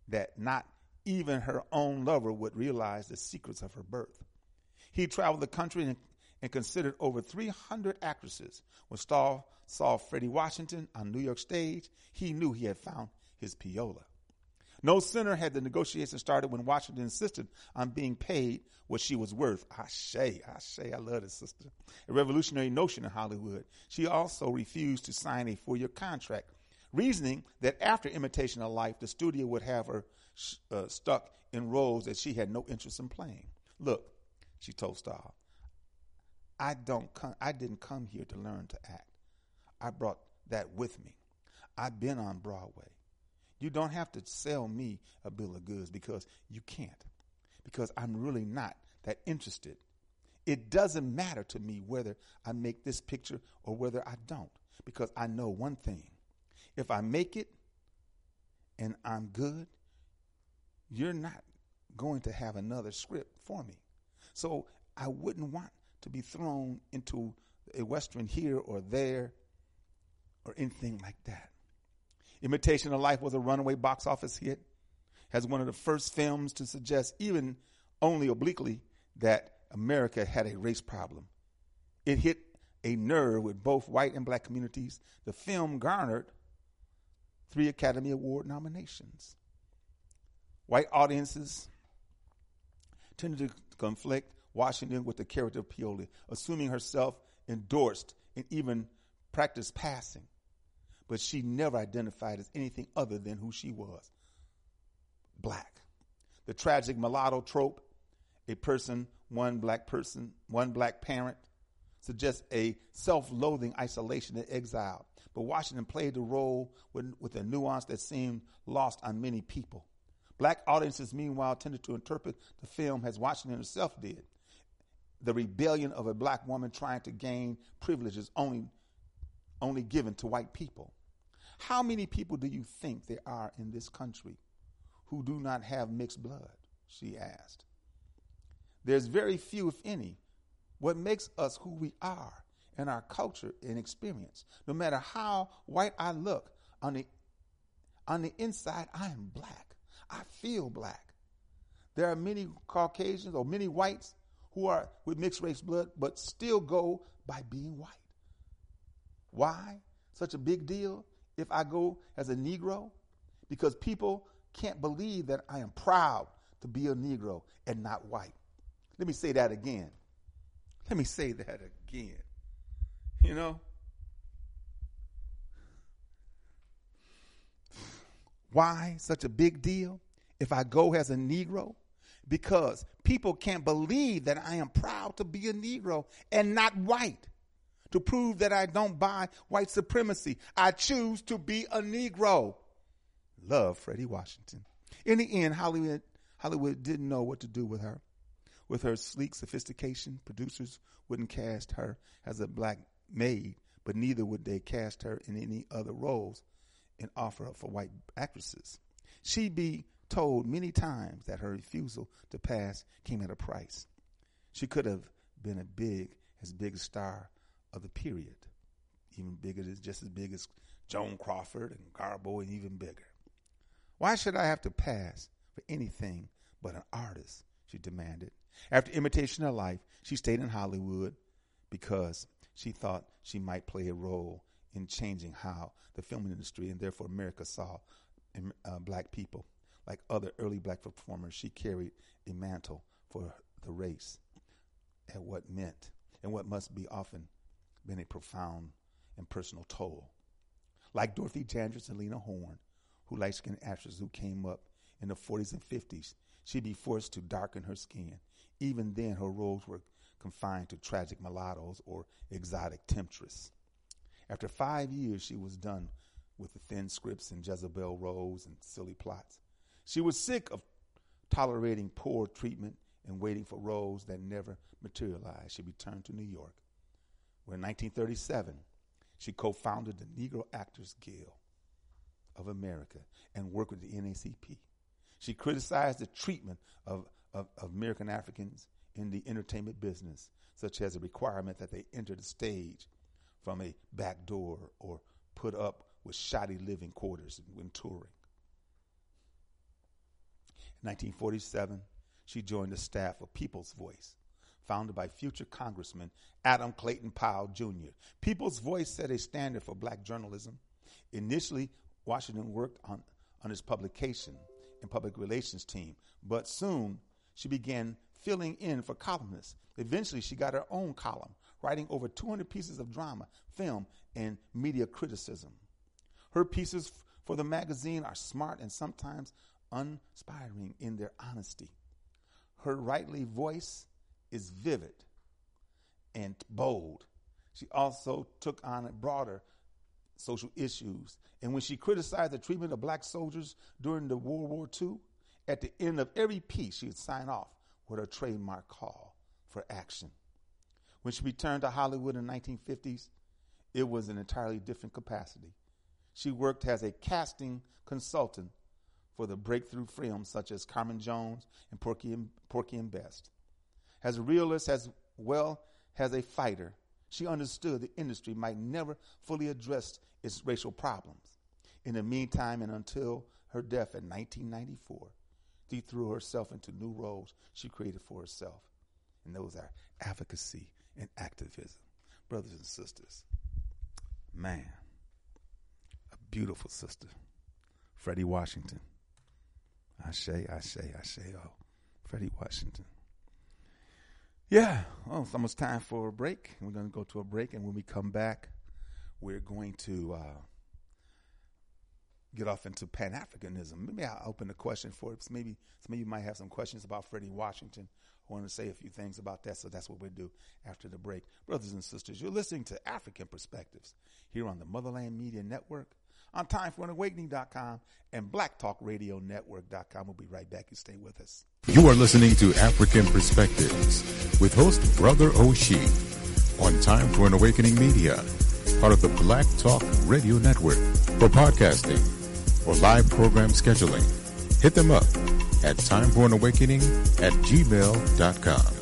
that not even her own lover would realize the secrets of her birth. He traveled the country and, and considered over 300 actresses. When Stahl saw Freddie Washington on New York stage, he knew he had found his Peola. No sooner had the negotiation started when Washington insisted on being paid what she was worth. I say, I love this sister. A revolutionary notion in Hollywood. She also refused to sign a four year contract, reasoning that after Imitation of Life, the studio would have her uh, stuck in roles that she had no interest in playing. Look, she told Stahl, I don't come, I didn't come here to learn to act. I brought that with me. I've been on Broadway. You don't have to sell me a bill of goods because you can't. Because I'm really not that interested. It doesn't matter to me whether I make this picture or whether I don't. Because I know one thing. If I make it and I'm good, you're not going to have another script for me. So I wouldn't want to be thrown into a Western here or there or anything like that. Imitation of Life was a runaway box office hit, as one of the first films to suggest, even only obliquely, that America had a race problem. It hit a nerve with both white and black communities. The film garnered three Academy Award nominations. White audiences tended to conflict Washington with the character of Peola, assuming herself endorsed and even practiced passing but she never identified as anything other than who she was black. The tragic mulatto trope, a person, one black person, one black parent, suggests a self loathing isolation and exile. But Washington played the role with, with a nuance that seemed lost on many people. Black audiences, meanwhile, tended to interpret the film as Washington herself did the rebellion of a black woman trying to gain privileges only, only given to white people. How many people do you think there are in this country who do not have mixed blood? She asked. There's very few, if any. What makes us who we are and our culture and experience, no matter how white I look, on the, on the inside, I am black. I feel black. There are many Caucasians or many whites who are with mixed race blood, but still go by being white. Why? Such a big deal? If I go as a Negro because people can't believe that I am proud to be a Negro and not white. Let me say that again. Let me say that again. You know? Why such a big deal if I go as a Negro? Because people can't believe that I am proud to be a Negro and not white to prove that I don't buy white supremacy. I choose to be a Negro. Love Freddie Washington. In the end, Hollywood, Hollywood didn't know what to do with her. With her sleek sophistication, producers wouldn't cast her as a black maid, but neither would they cast her in any other roles and offer her for white actresses. She'd be told many times that her refusal to pass came at a price. She could have been a big, as big a star of the period. Even bigger, just as big as Joan Crawford and Garbo, and even bigger. Why should I have to pass for anything but an artist? she demanded. After imitation of life, she stayed in Hollywood because she thought she might play a role in changing how the film industry and therefore America saw uh, black people. Like other early black performers, she carried a mantle for the race and what meant and what must be often been a profound and personal toll. Like Dorothy Dandridge and Lena Horne, who light skinned actresses who came up in the 40s and 50s, she'd be forced to darken her skin. Even then, her roles were confined to tragic mulattoes or exotic temptress. After five years, she was done with the thin scripts and Jezebel roles and silly plots. She was sick of tolerating poor treatment and waiting for roles that never materialized. She returned to New York, where in 1937 she co founded the Negro Actors Guild of America and worked with the NAACP. She criticized the treatment of, of, of American Africans in the entertainment business, such as the requirement that they enter the stage from a back door or put up with shoddy living quarters when touring. In 1947, she joined the staff of People's Voice, founded by future Congressman Adam Clayton Powell Jr. People's Voice set a standard for black journalism. Initially, Washington worked on, on his publication and public relations team, but soon she began filling in for columnists. Eventually, she got her own column, writing over 200 pieces of drama, film, and media criticism. Her pieces for the magazine are smart and sometimes uninspiring in their honesty. Her rightly voice is vivid and bold. She also took on broader social issues. And when she criticized the treatment of black soldiers during the World War II, at the end of every piece, she would sign off with her trademark call for action. When she returned to Hollywood in the 1950s, it was an entirely different capacity. She worked as a casting consultant for the breakthrough films such as Carmen Jones and Porgy and, Porgy and Bess. As a realist as well as a fighter, she understood the industry might never fully address its racial problems. In the meantime, and until her death in 1994, she threw herself into new roles she created for herself. And those are advocacy and activism. Brothers and sisters, man, a beautiful sister, Freddie Washington. I say, I say, I say, oh, Freddie Washington. Yeah, well, it's almost time for a break. We're going to go to a break, and when we come back, we're going to uh, get off into Pan Africanism. Maybe I'll open the question for it. Maybe some of you might have some questions about Freddie Washington. I want to say a few things about that, so that's what we'll do after the break. Brothers and sisters, you're listening to African Perspectives here on the Motherland Media Network on timeforanawakening.com and blacktalkradionetwork.com. We'll be right back. You stay with us. You are listening to African Perspectives with host Brother Oshi on Time for an Awakening Media, part of the Black Talk Radio Network. For podcasting or live program scheduling, hit them up at timeforanawakening at gmail.com.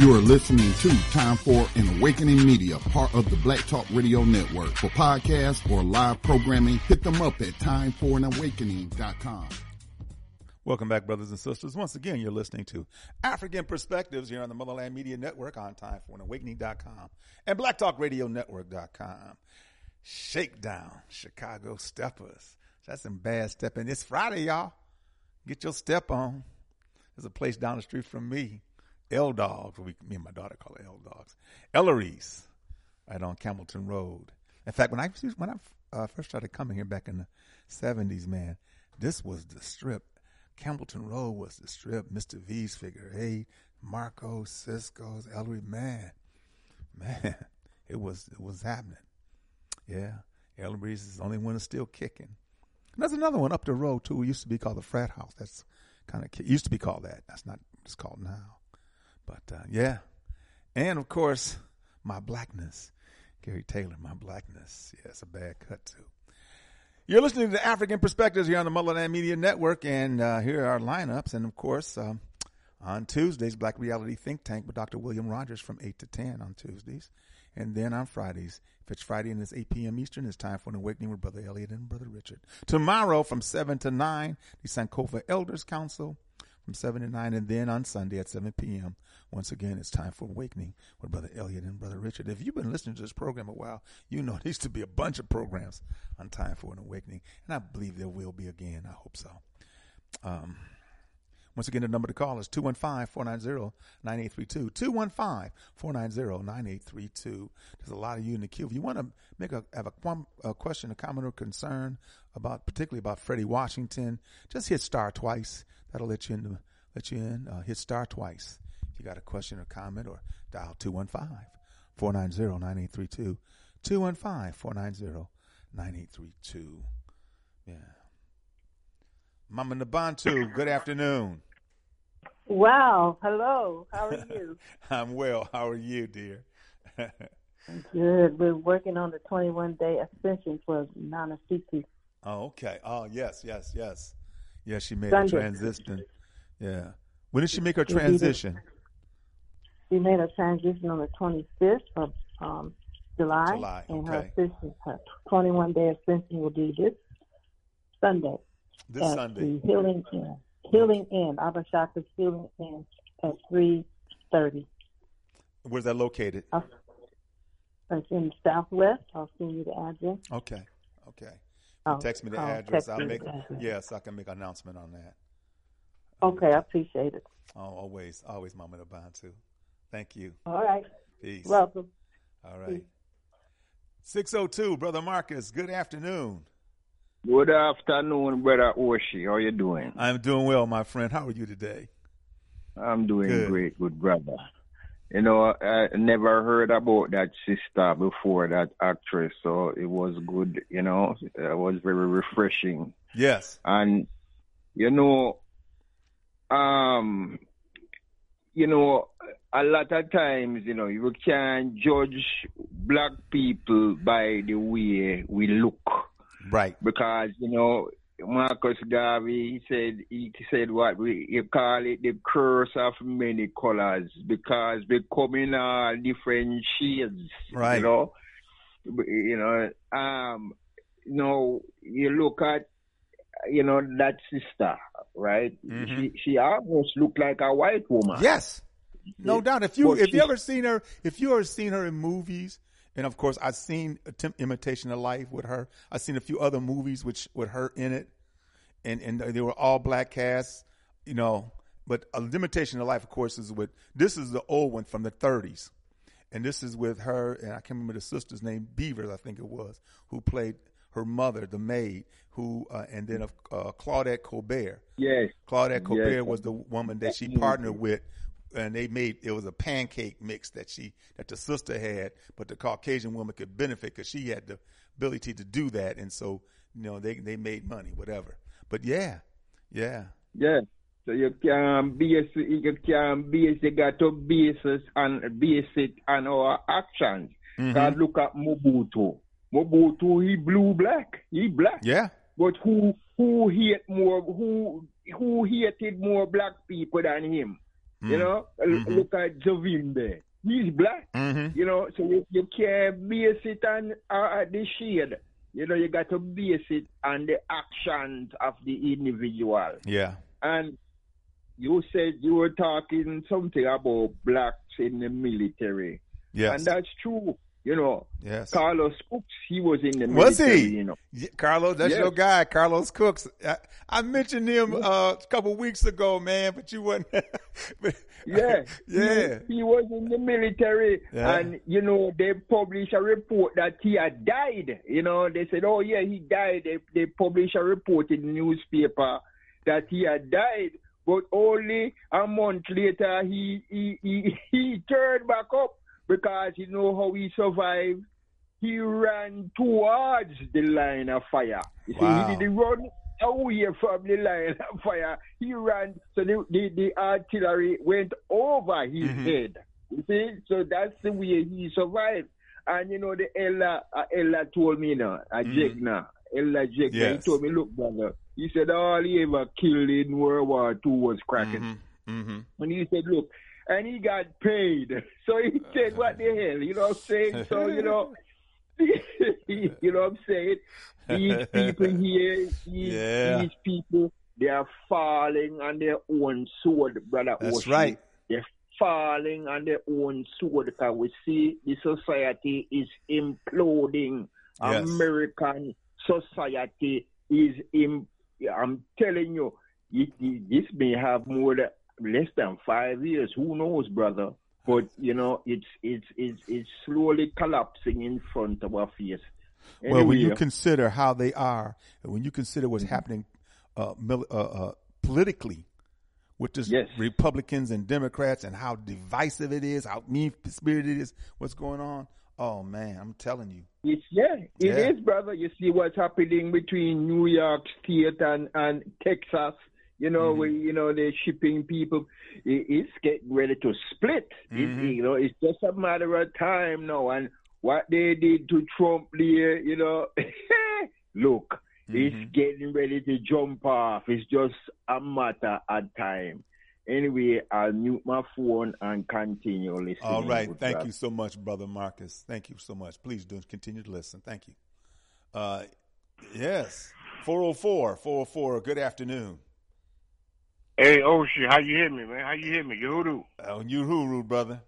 You are listening to Time for an Awakening Media, part of the Black Talk Radio Network. For podcasts or live programming, hit them up at timeforanawakening.com. Welcome back, brothers and sisters. Once again, you're listening to African Perspectives here on the Motherland Media Network on timeforanawakening.com and blacktalkradionetwork.com. Shakedown, Chicago Steppers. That's some bad stepping. It's Friday, y'all. Get your step on. There's a place down the street from me, L Dogs. We, me and my daughter call it L Dogs. Ellery's, right on Campbellton Road. In fact, when I when I uh, first started coming here back in the '70s, man, this was the strip. Campbellton Road was the strip. Mr. V's figure eight, Marco, Cisco's, Ellery, man, man, [LAUGHS] it was it was happening. Yeah, Ellery's is the only one that's still kicking. And there's another one up the road too. It used to be called the Frat House. That's kind of used to be called that. That's not what it's called now. But uh, yeah, and of course my blackness, Gary Taylor, my blackness. Yeah, it's a bad cut too. You're listening to the African Perspectives here on the Motherland Media Network, and uh, here are our lineups. And of course, um, on Tuesdays, Black Reality Think Tank with Dr. William Rogers from 8 to 10 on Tuesdays. And then on Fridays, if it's Friday and it's 8 p.m. Eastern, it's time for an awakening with Brother Elliot and Brother Richard. Tomorrow from 7 to 9, the Sankofa Elders Council from 7 to 9. And then on Sunday at 7 p.m., once again, it's time for awakening with Brother Elliot and Brother Richard. If you've been listening to this program a while, you know [LAUGHS] there used to be a bunch of programs on Time for an Awakening. And I believe there will be again. I hope so. Um, once again, the number to call is 215-490-9832. 215-490-9832. There's a lot of you in the queue. If you want to make a have a, a question, a comment, or concern about, particularly about Fredi Washington, just hit star twice. That'll let you in. Let you in. Uh, hit star twice. If you got a question or comment, or dial 215-490-9832. 215-490-9832. Yeah. Mama Nabantu, good afternoon. Wow. Hello. How are you? [LAUGHS] I'm well. How are you, dear? Good. We're working on the 21 day ascension for Nana Siti. Oh, okay. Oh, yes, yes, yes. Yeah, she made Sunday. a transition. Yeah. When did she make her transition? She made a transition on the 25th of um, July, July, and her okay. ascension, her 21 day ascension will be this Sunday This at Sunday. the Healing Inn. Healing Inn, Abba Shaka's Healing Inn at 3:30. Where's that located? It's in the Southwest. I'll send you the address. Okay. Okay. Oh, I'll- Text me the oh, I'll address. I'll make the address. yes, I can make an announcement on that. Okay, I appreciate it. Oh, always, always Mama Nabantu. Thank you. All right. Peace. Welcome. All right. 602, Brother Marcus, good afternoon. Good afternoon, brother Oshi. How you doing? I'm doing well, my friend. How are you today? I'm doing Good. great, good brother. You know, I never heard about that sister before, that actress, so it was good, you know, it was very refreshing. Yes. And, you know, um, you know, a lot of times, you know, you can't judge black people by the way we look Right. because you know Marcus Garvey he said he said what we you call it the curse of many colors because we come in all different shades. Right. You know, you know, um, you know, you look at you know that sister, right? Mhm. She she almost looked like a white woman. Yes. No doubt. If you Well, if you ever seen her, if you ever seen her in movies, and of course I've seen Imitation of Life with her. I've seen a few other movies which with her in it, and and they were all black casts, you know. But a Imitation of Life, of course, is with this is the old one from the 30s, and this is with her and I can't remember the sister's name, Beavers, I think it was, who played her mother, the maid, who uh, and then of uh, Claudette Colbert. Yes. Claudette Colbert Yes. was the woman that she partnered with, and they made it was a pancake mix that she that the sister had, but the Caucasian woman could benefit because she had the ability to do that, and so you know they they made money, whatever. But yeah, yeah, Yeah. So you can base you can base you got to base it and base it on our actions. Mm-hmm. God look at Mobutu. Mobutu he blue black. He black. yeah, But who who hate more who who hated more black people than him? You know, L- look at Jovim there. He's black. Mm-hmm. You know, so you, you can't base it on uh, the shade. You know, you got to base it on the actions of the individual. Yeah. And you said you were talking something about blacks in the military. Yes. And that's true. You know, yes. Carlos Cooks, he was in the Was military, he? you know. Yeah, Carlos, that's Yes. your guy, Carlos Cooks. I, I mentioned him uh, a couple weeks ago, man, but you wasn't. [LAUGHS] but- Yeah, [LAUGHS] yeah. He, he was in the military, Yeah. and you know they published a report that he had died. You know, they said, "Oh yeah, he died." They they published a report in the newspaper that he had died, but only a month later he he he, [LAUGHS] he turned back up because you know how he survived. He ran towards the line of fire. You see, he didn't run away from the line of fire. He ran, so the, the, the artillery went over his Mhm. head. You see, so that's the way he survived. And you know, the Ella, uh, Ella told me now, a Mhm. Jegna, Ella Jegna, Yes. he told me, look, brother, he said all he ever killed in World War II was cracking. Mm-hmm. Mm-hmm. And he said, look, and he got paid. [LAUGHS] So he uh, said, what the hell? You know what I'm saying? So, you know, [LAUGHS] you know what I'm saying? These [LAUGHS] people here, these, Yeah. these people, they are falling on their own sword, brother. That's right. They're falling on their own sword because we see the society is imploding. Yes. American society is in. I'm telling you, this may have more than less than five years. Who knows, brother? But you know, it's it's it's it's slowly collapsing in front of our face. Well, when you consider how they are, and when you consider what's Mm-hmm. happening uh, mil- uh, uh, politically with the Yes. Republicans and Democrats, and how divisive it is, how mean spirited it is, what's going on? Oh man, I'm telling you. It's yeah, it is, Yeah. brother. You see what's happening between New York State and and Texas. You know, Mm-hmm. we you know they're shipping people. It, it's getting ready to split. It- Mhm. you know, it's just a matter of time now. And what they did to Trump there, you know, [LAUGHS] look, Mhm. it's getting ready to jump off. It's just a matter of time. Anyway, I'll mute my phone and continue listening. All right. Thank brother. you so much, Brother Marcus. Thank you so much. Please do continue to listen. Thank you. Uh, yes. 404, 404, good afternoon. Hey, Oshi, how you hear me, man? How you hear me? Yehudu. Oh, you hooroo, brother.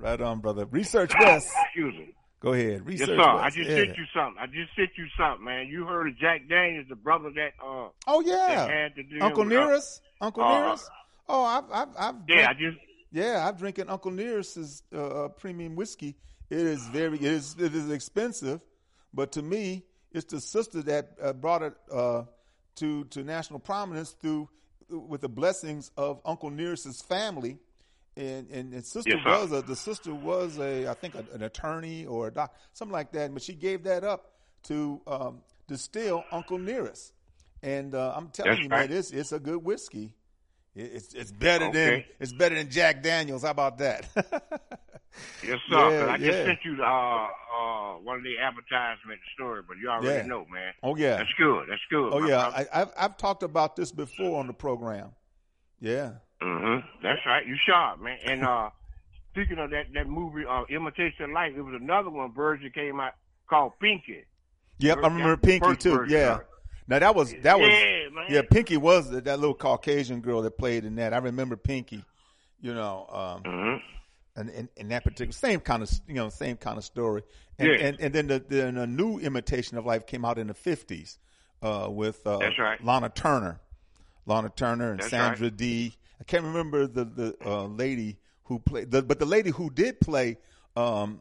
Right on, brother. Research West. [LAUGHS] Excuse me. Go ahead. Yes, Research sir. I just Yeah. sent you something. I just sent you something, man. You heard of Jack Daniels, the brother that uh Oh, that yeah. had to deal Uncle uh, Nearest? Uncle uh, Nearest? Oh, I've, I've, I've Yeah, I just yeah, I'm drinking Uncle Nearest's uh, uh, premium whiskey. It is very, it is, it is expensive, but to me, it's the sister that uh, brought it uh, to to national prominence through with the blessings of Uncle Nearest's family. And, and, and sister Yes, was a, the sister was a I think a, an attorney or a doc something like that, but she gave that up to um, distill Uncle Nearest. And uh, I'm telling That's you, right. man, it's it's a good whiskey. It- It's it's better than it's better than Jack Daniels. How about that? [LAUGHS] yes, sir. Yeah, I just sent you uh uh one of the advertisement story, but you already Yeah. know, man. oh yeah. That's good. That's good. Oh yeah. I, I've I've talked about this before on the program. Yeah. hmm That's right. You sharp, man. And uh [LAUGHS] speaking of that that movie, uh, Imitation of Life, it was another one version came out called Pinky. Yep. I remember Pinky too. version Yeah. it. Now that was that was Yeah, man. yeah. Pinky was that, that little Caucasian girl that played in that. I remember Pinky. You know. Um, hmm and in, that particular same kind of you know same kind of story and Yeah. and, and then the, the, the new imitation of life came out in the 50s uh, with uh, That's right. Lana Turner Lana Turner and That's Sandra Dee I can't remember the the uh, lady who played the, but the lady who did play um,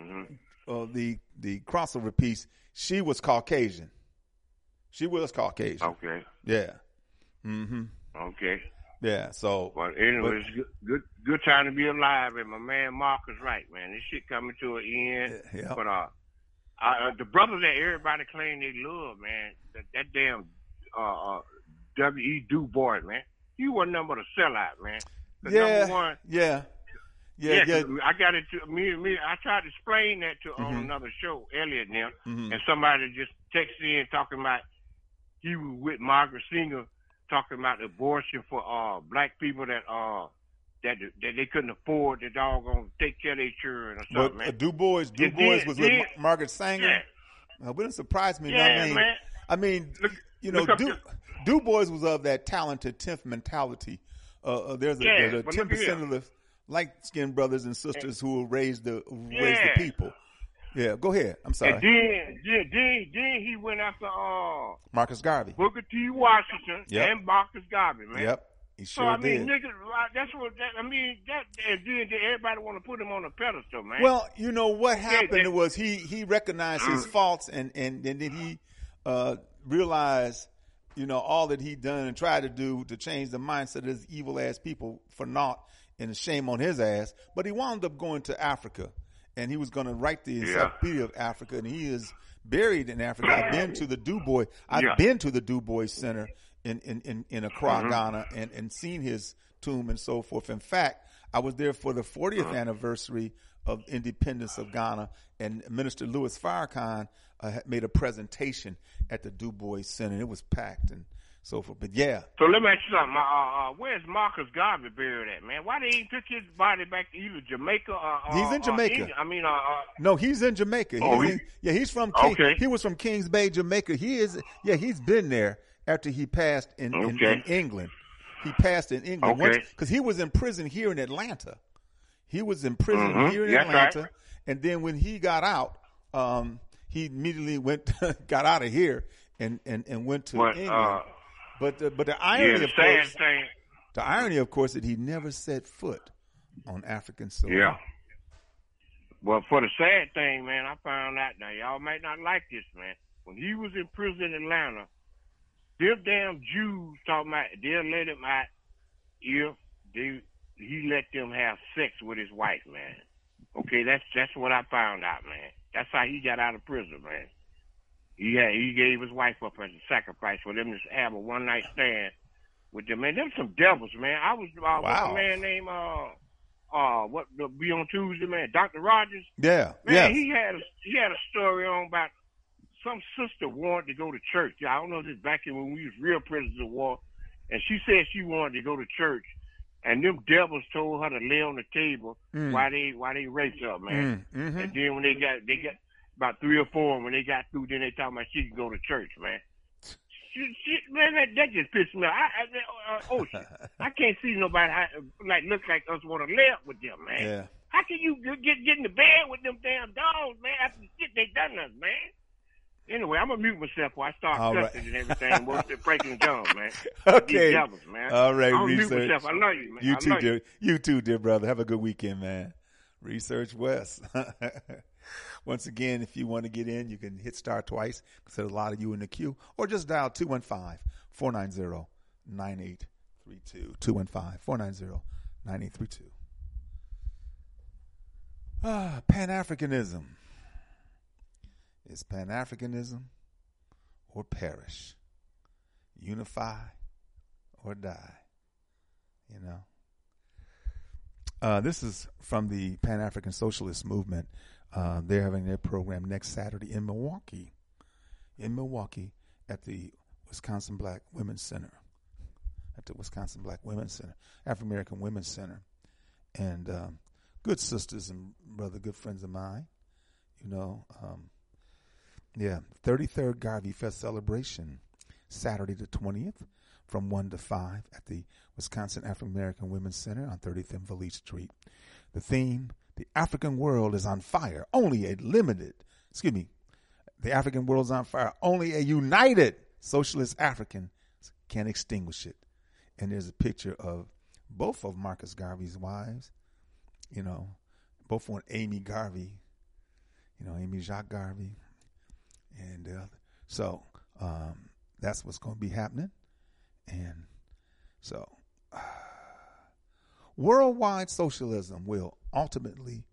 hmm uh, the the crossover piece she was Caucasian she was Caucasian Okay. yeah Mm mhm Okay. yeah so But anyway, it's good, good, good time to be alive. And my man Mark is right, man. This shit coming to an end. Yeah. But uh, I, uh, the brother that everybody claim they love, man, that, that damn uh, uh, W. E. Du Bois, man, he wasn't nothing but a sellout, man. yeah Number one, yeah yeah yeah, 'cause I got it to me. Me, I tried to explain that to on Mhm. another show, Elliot and them, Mhm. and somebody just texted in talking about he was with Margaret Singer talking about abortion for uh black people that uh that that they couldn't afford the doggone take care of their children or But uh. Du Bois, Du And Bois then- was then- with Mar- Margaret Sanger. Yeah. Uh, wouldn't surprise me. Yeah, I mean, man. I mean, Look- you know, Du, Du Bois was of that talented tenth mentality. Uh, uh, there's a Yeah, there's a ten percent of the light skinned brothers and sisters who will raise the raise the people. Yeah, go ahead. I'm sorry, And then, then, then, then he went after uh, Marcus Garvey. Booker T. Washington Yep. and Marcus Garvey, man. Yep, he So sure I mean, did. niggas, that's what that, I mean. That and then, everybody want to put him on a pedestal, man. Well, you know what happened that- was he he recognized his faults and and, and then he uh, realized you know all that he done and tried to do to change the mindset of these evil ass people for naught and shame on his ass. But he wound up going to Africa and he was going to write the Encyclopedia of Africa and he is buried in Africa. I've been to the Du Bois. I've Yeah. been to the Du Bois Center in in in, in Accra, Mm-hmm. Ghana, and and seen his tomb and so forth. In fact, I was there for the 40th Uh-huh. anniversary of independence of Ghana, and Minister Louis Farrakhan uh, made a presentation at the Du Bois Center. It was packed and so forth. But yeah, So let me ask you something. Uh, uh, where's Marcus Garvey buried at, man? Why they ain't took his body back to either Jamaica or, or He's in Jamaica. England? I mean, uh, uh, no, he's in Jamaica. Oh, He's he- in- yeah, he's from King, Okay. he was from Kings Bay, Jamaica. He is yeah, he's been there after he passed in, in, Okay. in England. He passed in England Okay. because he was in prison here in Atlanta. He was in prison Mhm. here in That's Atlanta, right. and then when he got out, um, he immediately went [LAUGHS] got out of here and, and, and went to but England. But the, but the irony, the of course, thing. the irony, of course, that he never set foot on African soil. Yeah. Well, for the sad thing, man, I found out now. Y'all might not like this, man. When he was in prison in Atlanta, them damn Jews talking about they'll let him out if they he let them have sex with his wife, man. Okay, that's that's what I found out, man. That's how he got out of prison, man. He had, he gave his wife up as a sacrifice for them to have a one night stand with them. Man, them some devils, man. I was uh, Wow. a man named uh uh what the be on Tuesday, man, Doctor Rogers. Yeah, Man, yeah. he had a, he had a story on about some sister wanted to go to church. I don't know if it's back in when we was real prisoners of war, and she said she wanted to go to church, and them devils told her to lay on the table Mm. while they while they raped her, man. Mm, mhm. And then when they got they got about three or four, and when they got through, then they talking about she can go to church, man. She, she, man, that, that just pissed me off. I, I, uh, oh, shit. [LAUGHS] I can't see nobody I, like look like us want to lay up with them, man. Yeah. How can you get get in the bed with them damn dogs, man? After the shit they done us, man. Anyway, I'm gonna mute myself before I start All right. cussing and everything. Worse than breaking John, man. [LAUGHS] Okay. These devils, man. All right, I'm gonna mute research. myself. I love you, man. You I too, dear. You too, dear brother. Have a good weekend, man. Research West. [LAUGHS] Once again, if you want to get in, you can hit star twice because there's a lot of you in the queue, or just dial 215 490 9832. 215 490 9832. Ah, Pan Africanism. Is Pan Africanism or perish? Unify or die? You know? Uh, this is from the Pan African Socialist Movement. Uh, they're having their program next Saturday in Milwaukee. In Milwaukee at the Wisconsin Black Women's Center. At the Wisconsin Black Women's Center, African American Women's Center. And um, good sisters and brother, good friends of mine. You know, um, yeah, 33rd Garvey Fest celebration, Saturday the 20th from 1 to 5 at the Wisconsin African American Women's Center on 30th and Vliet Street. The theme, the African world is on fire. Only a limited, excuse me, the African world is on fire. Only a united socialist African can extinguish it. And there's a picture of both of Marcus Garvey's wives, you know, both on Amy Garvey, you know, Amy Jacques Garvey. And uh, so um, that's what's going to be happening. And so [SIGHS] worldwide socialism will ultimately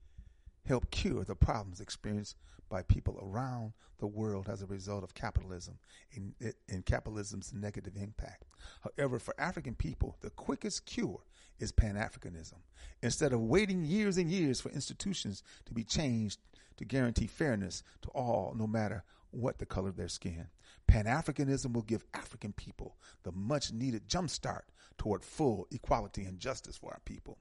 help cure the problems experienced by people around the world as a result of capitalism and, and capitalism's negative impact. However, for African people, the quickest cure is Pan Africanism. Instead of waiting years and years for institutions to be changed to guarantee fairness to all, no matter what the color of their skin, Pan Africanism will give African people the much needed jumpstart toward full equality and justice for our people.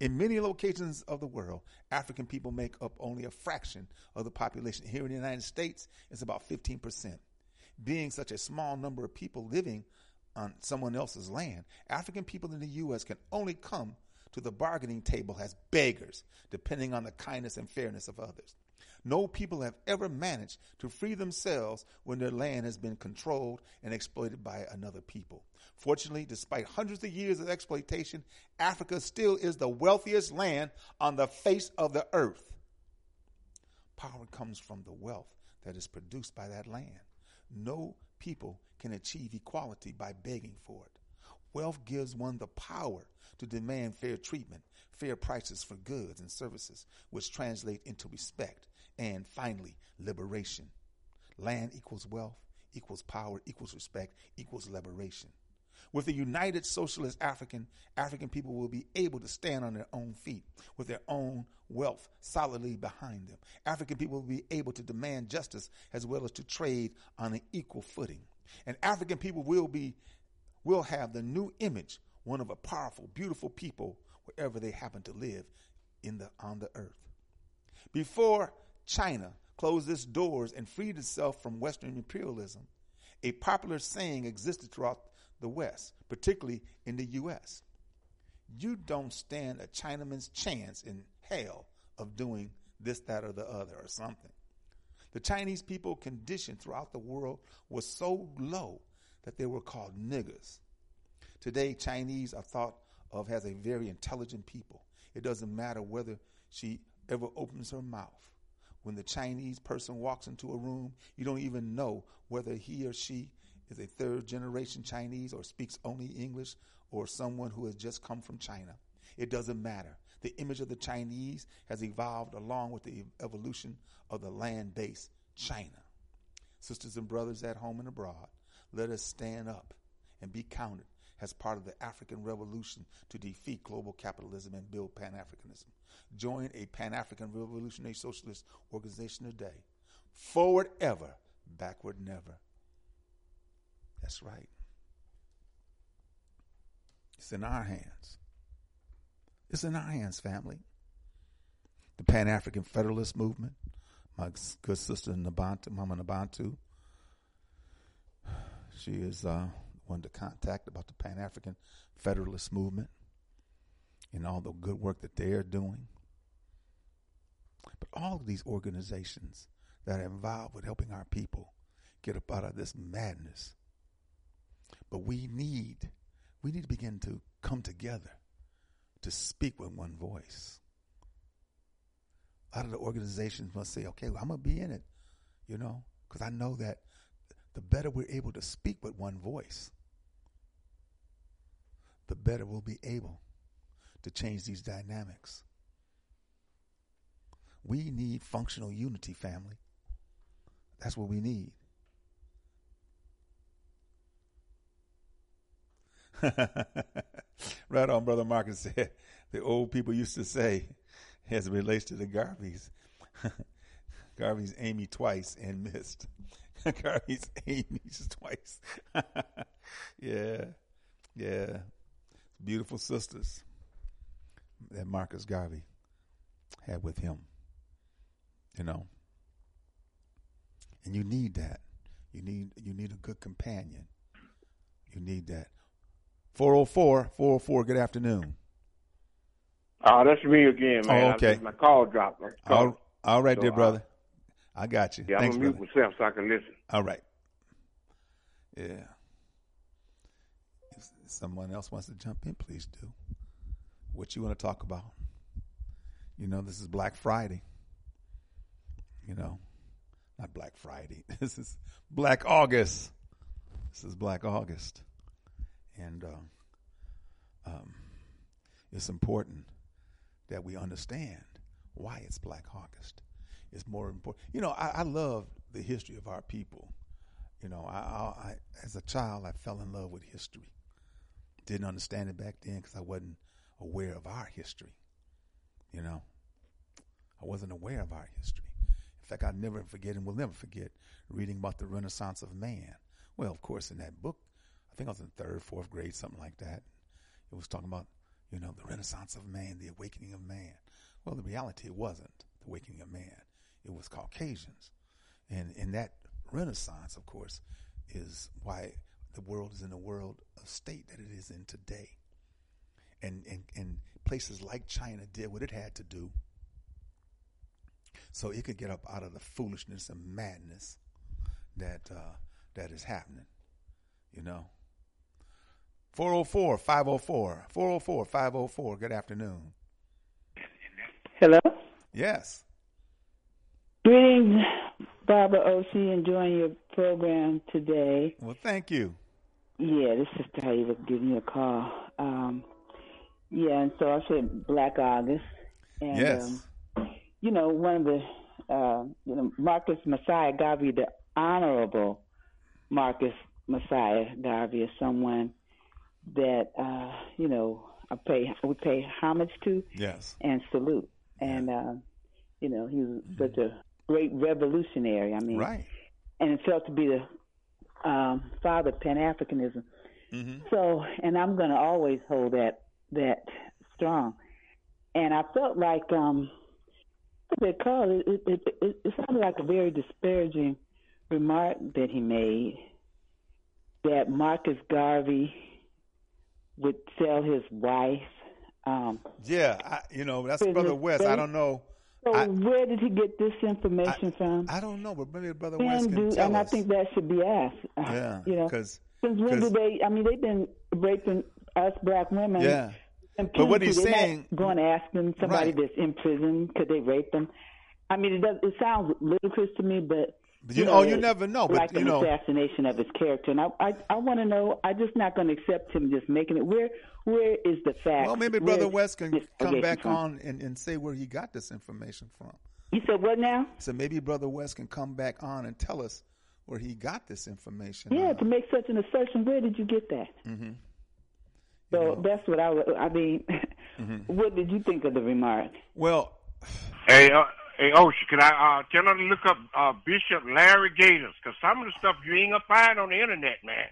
In many locations of the world, African people make up only a fraction of the population. Here in the United States, it's about 15%. Being such a small number of people living on someone else's land, African people in the U.S. can only come to the bargaining table as beggars, depending on the kindness and fairness of others. No people have ever managed to free themselves when their land has been controlled and exploited by another people. Fortunately, despite hundreds of years of exploitation, Africa still is the wealthiest land on the face of the earth. Power comes from the wealth that is produced by that land. No people can achieve equality by begging for it. Wealth gives one the power to demand fair treatment, fair prices for goods and services, which translate into respect, and finally, liberation. Land equals wealth, equals power, equals respect, equals liberation. With a united socialist African, African people will be able to stand on their own feet with their own wealth solidly behind them. African people will be able to demand justice as well as to trade on an equal footing. And African people will be will have the new image, one of a powerful, beautiful people wherever they happen to live in the on the earth. Before China closed its doors and freed itself from Western imperialism, a popular saying existed throughout the West, particularly in the U.S. You don't stand a Chinaman's chance in hell of doing this, that, or the other, or something. The Chinese people condition throughout the world was so low that they were called niggers. Today, Chinese are thought of as a very intelligent people. It doesn't matter whether she ever opens her mouth. When the Chinese person walks into a room, you don't even know whether he or she is a third generation Chinese or speaks only English or someone who has just come from China. It doesn't matter. The image of the Chinese has evolved along with the evolution of the land based China. Sisters and brothers at home and abroad, let us stand up and be counted as part of the African revolution to defeat global capitalism and build Pan Africanism. Join a Pan African Revolutionary Socialist organization today. Forward ever, backward never. That's right. It's in our hands. It's in our hands, family. The Pan African Federalist Movement, my good sister Nabantu, Mama Nabantu, she is uh, one to contact about the Pan African Federalist Movement and all the good work that they are doing. But all of these organizations that are involved with helping our people get up out of this madness. But we need, we need to begin to come together to speak with one voice. A lot of the organizations must say, okay, well, I'm going to be in it, you know, because I know that the better we're able to speak with one voice, the better we'll be able to change these dynamics. We need functional unity, family. That's what we need. [LAUGHS] right on, Brother Marcus said. The old people used to say, as it relates to the Garveys, [LAUGHS] Garvey's Amy twice and missed. [LAUGHS] Garvey's Amy's twice. yeah, yeah. Beautiful sisters that Marcus Garvey had with him. You know. And you need that. You need you need a good companion. You need that. 404 404 good afternoon. Oh, that's me again, man. Oh, okay. My call dropped. My call. All, all right, So, dear uh, brother. I got you. Yeah, Thanks, I'm gonna mute myself so I can listen. All right. Yeah. Someone else wants to jump in, please do. What you want to talk about? You know, this is Black Friday. You know, not Black Friday. [LAUGHS] This is Black August. This is Black August. And uh, um, it's important that we understand why it's Black August. It's more important. You know, I, I love the history of our people. You know, I, I as a child, I fell in love with history. Didn't understand it back then because I wasn't aware of our history. You know, I wasn't aware of our history. In fact, I never forget and will never forget reading about the Renaissance of man. Well, of course, in that book, I think I was in third, fourth grade, something like that. It was talking about, you know, the renaissance of man, the awakening of man. Well, the reality it wasn't the awakening of man. It was Caucasians. And in that renaissance, of course, is why the world is in the world of state that it is in today. And, and, and places like China did what it had to do so it could get up out of the foolishness and madness that uh, that is happening. You know. 404 504 404 504. Good afternoon. Hello. Yes. Greetings, Baba Oshi Enjoying your program today. Well, thank you. Yeah, this is Taylor giving you a call. Um, yeah, and so I said Black August. And, Yes. Um, you know, one of the, uh, you know, Marcus Messiah Garvey, the Honorable Marcus Messiah Garvey, is someone that, uh, you know, I pay we pay homage to Yes. and salute. And uh, you know, he was such a great revolutionary. I mean, Right. and it felt to be the um, father Pan Africanism. Mm-hmm. So, and I'm going to always hold that that strong. And I felt like um, call it, it, it, it, it sounded like a very disparaging remark that he made that Marcus Garvey would sell his wife. Um, Yeah, I, you know, that's Brother West. I don't know. So I- where did he get this information from? I don't know, but maybe Brother When West can do, tell and I think that should be asked. Uh, yeah, you know, because since when do they? I mean, they've been raping us black women. yeah, But what he's saying- going to ask them somebody Right. that's in prison could they rape them? I mean, it does. It sounds ludicrous to me, but But you know, you never know, but, like you an know- assassination of his character, and I, I, I want to know. I'm just not going to accept him just making it. Where, where is the fact? well, maybe Brother West can this come allegation back from? on and, and say where he got this information from. You said what now? So maybe Brother West can come back on and tell us where he got this information. Yeah, on. to make such an assertion, where did you get that? Mm-hmm. So that's what I. would- I mean, [LAUGHS] what did you think of the remark? Well, [SIGHS] Hey, uh, hey, Ocean, can I uh, tell her to look up uh, Bishop Larry Gaithers? Because some of the stuff you ain't going to find on the internet, man.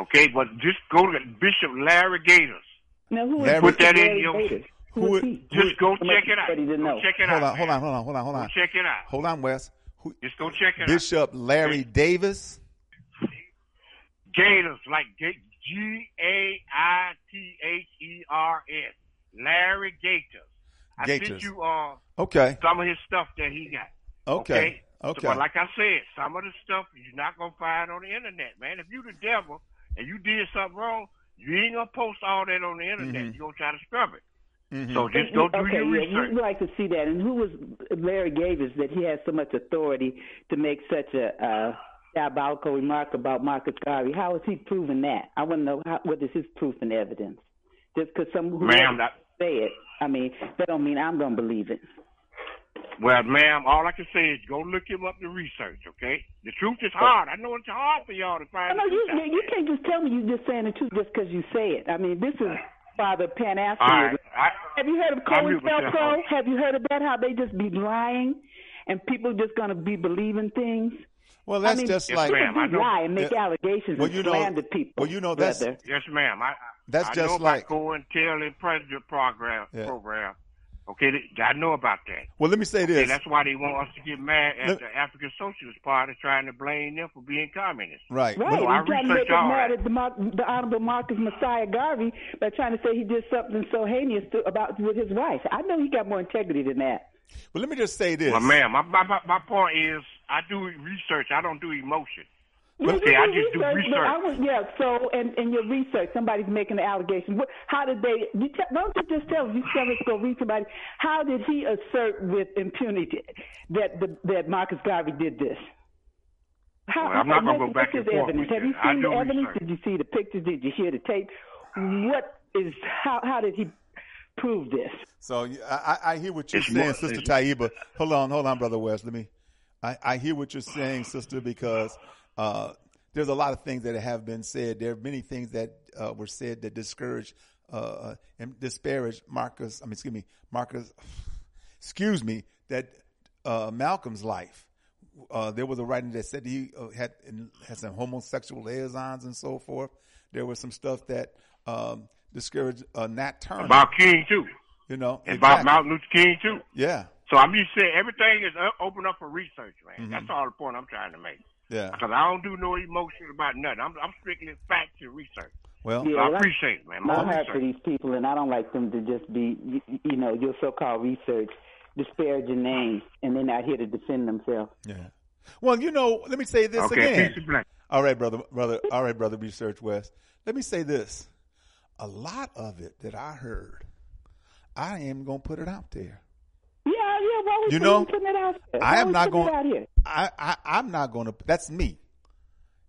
Okay, but just go to Bishop Larry Gaithers. Now, who is Larry- Put that in your- Gaithers? Who Who is- is he? Just go check it out. Go check it hold out. on, hold on, hold on, hold on, hold Go on. check it out. Hold on, Wes. Who, Just go check it out. Bishop Larry Davis. Gaithers, like G A I T H E R S. Larry Gaithers. I Gaithers. sent you uh, Okay. some of his stuff that he got. Okay. So, Okay. but like I said, some of the stuff you're not gonna find on the internet, man. If you the devil and you did something wrong, you ain't gonna post all that on the internet. Mhm. You're gonna try to scrub it. Mhm. So just go do okay, your yeah, research. we'd like to see that. And who was Larry Davis that he has so much authority to make such a uh, diabolical remark about Marcus Garvey? How is he proving that? I want to know how, what is his proof and evidence. Just because some who Ma'am, that- say it, I mean, that don't mean I'm going to believe it. Well, ma'am, all I can say is go look him up to research, okay? The truth is hard. I know it's hard for y'all to I find know the you, out you can't just tell me you're just saying the truth just because you say it. I mean, this is Father Pan All right. I, Have you heard of I'll Colin mute. Felco? Have you heard of that? How they just be lying, and people just gonna be believing things. Well, that's I mean, just Yes, like ma'am. I people know. do lie and make Yeah. allegations Well, and you know- slander people. well, you know, that's- brother. Yes, ma'am. I, I- That's I just know like- Go and Tell and President program. Yeah. Program. Okay, th- I know about that. Well, let me say Okay, this. that's why they want us to get mad at Look- the African Socialist Party, trying to blame them for being communists. Right. Right, So I and trying to make us all mad at the, the Honorable Marcus Messiah Garvey by trying to say he did something so heinous to, about with his wife. I know he got more integrity than that. Well, let me just say this. Well, ma'am, my, my my- my point is, I do research. I don't do emotion. Yeah, Okay, I do just do but research. I was, yeah, so in, in your research, somebody's making an allegation. What, how did they? You tell, don't you just tell? You tell us to go read somebody. How did he assert with impunity that the, that Marcus Garvey did this? How, Well, I'm not gonna go back what's and his forth evidence? with Have you. you I seen the evidence? research. Did you see the pictures? Did you hear the tape? What is how? How did he prove this? So I, I I hear what you're It's saying, more- Sister it's- Taiba. Hold on, hold on, Brother West. Let me. I, I hear what you're saying, Sister, because uh, there's a lot of things that have been said. There are many things that uh, were said that discourage uh, and disparage Marcus. I mean, excuse me, Marcus. [SIGHS] Excuse me, that uh, Malcolm's life. Uh, there was a writing that said he uh, had had some homosexual liaisons and so forth. There was some stuff that um, discourage uh, Nat Turner. About King too, you know, and about exactly. Martin Luther King too. Yeah, So I'm just saying everything is uh, open up for research, man. Mhm. That's all the point I'm trying to make. Yeah. Because I don't do no emotions about nothing. I'm, I'm strictly facts and research. Well, So Yeah, I appreciate it, man. My More heart for these people, and I don't like them to just be, you, you know, your so-called research, disparaging names, and they're not here to defend themselves. yeah. Well, you know, let me say this Okay, again. peace and blessings. All right, brother, brother. All right, brother. Research West. Let me say this: a lot of it that I heard, I am gonna put it out there. Why You know, putting it out there? I am not going. I, I I'm not going to. That's me.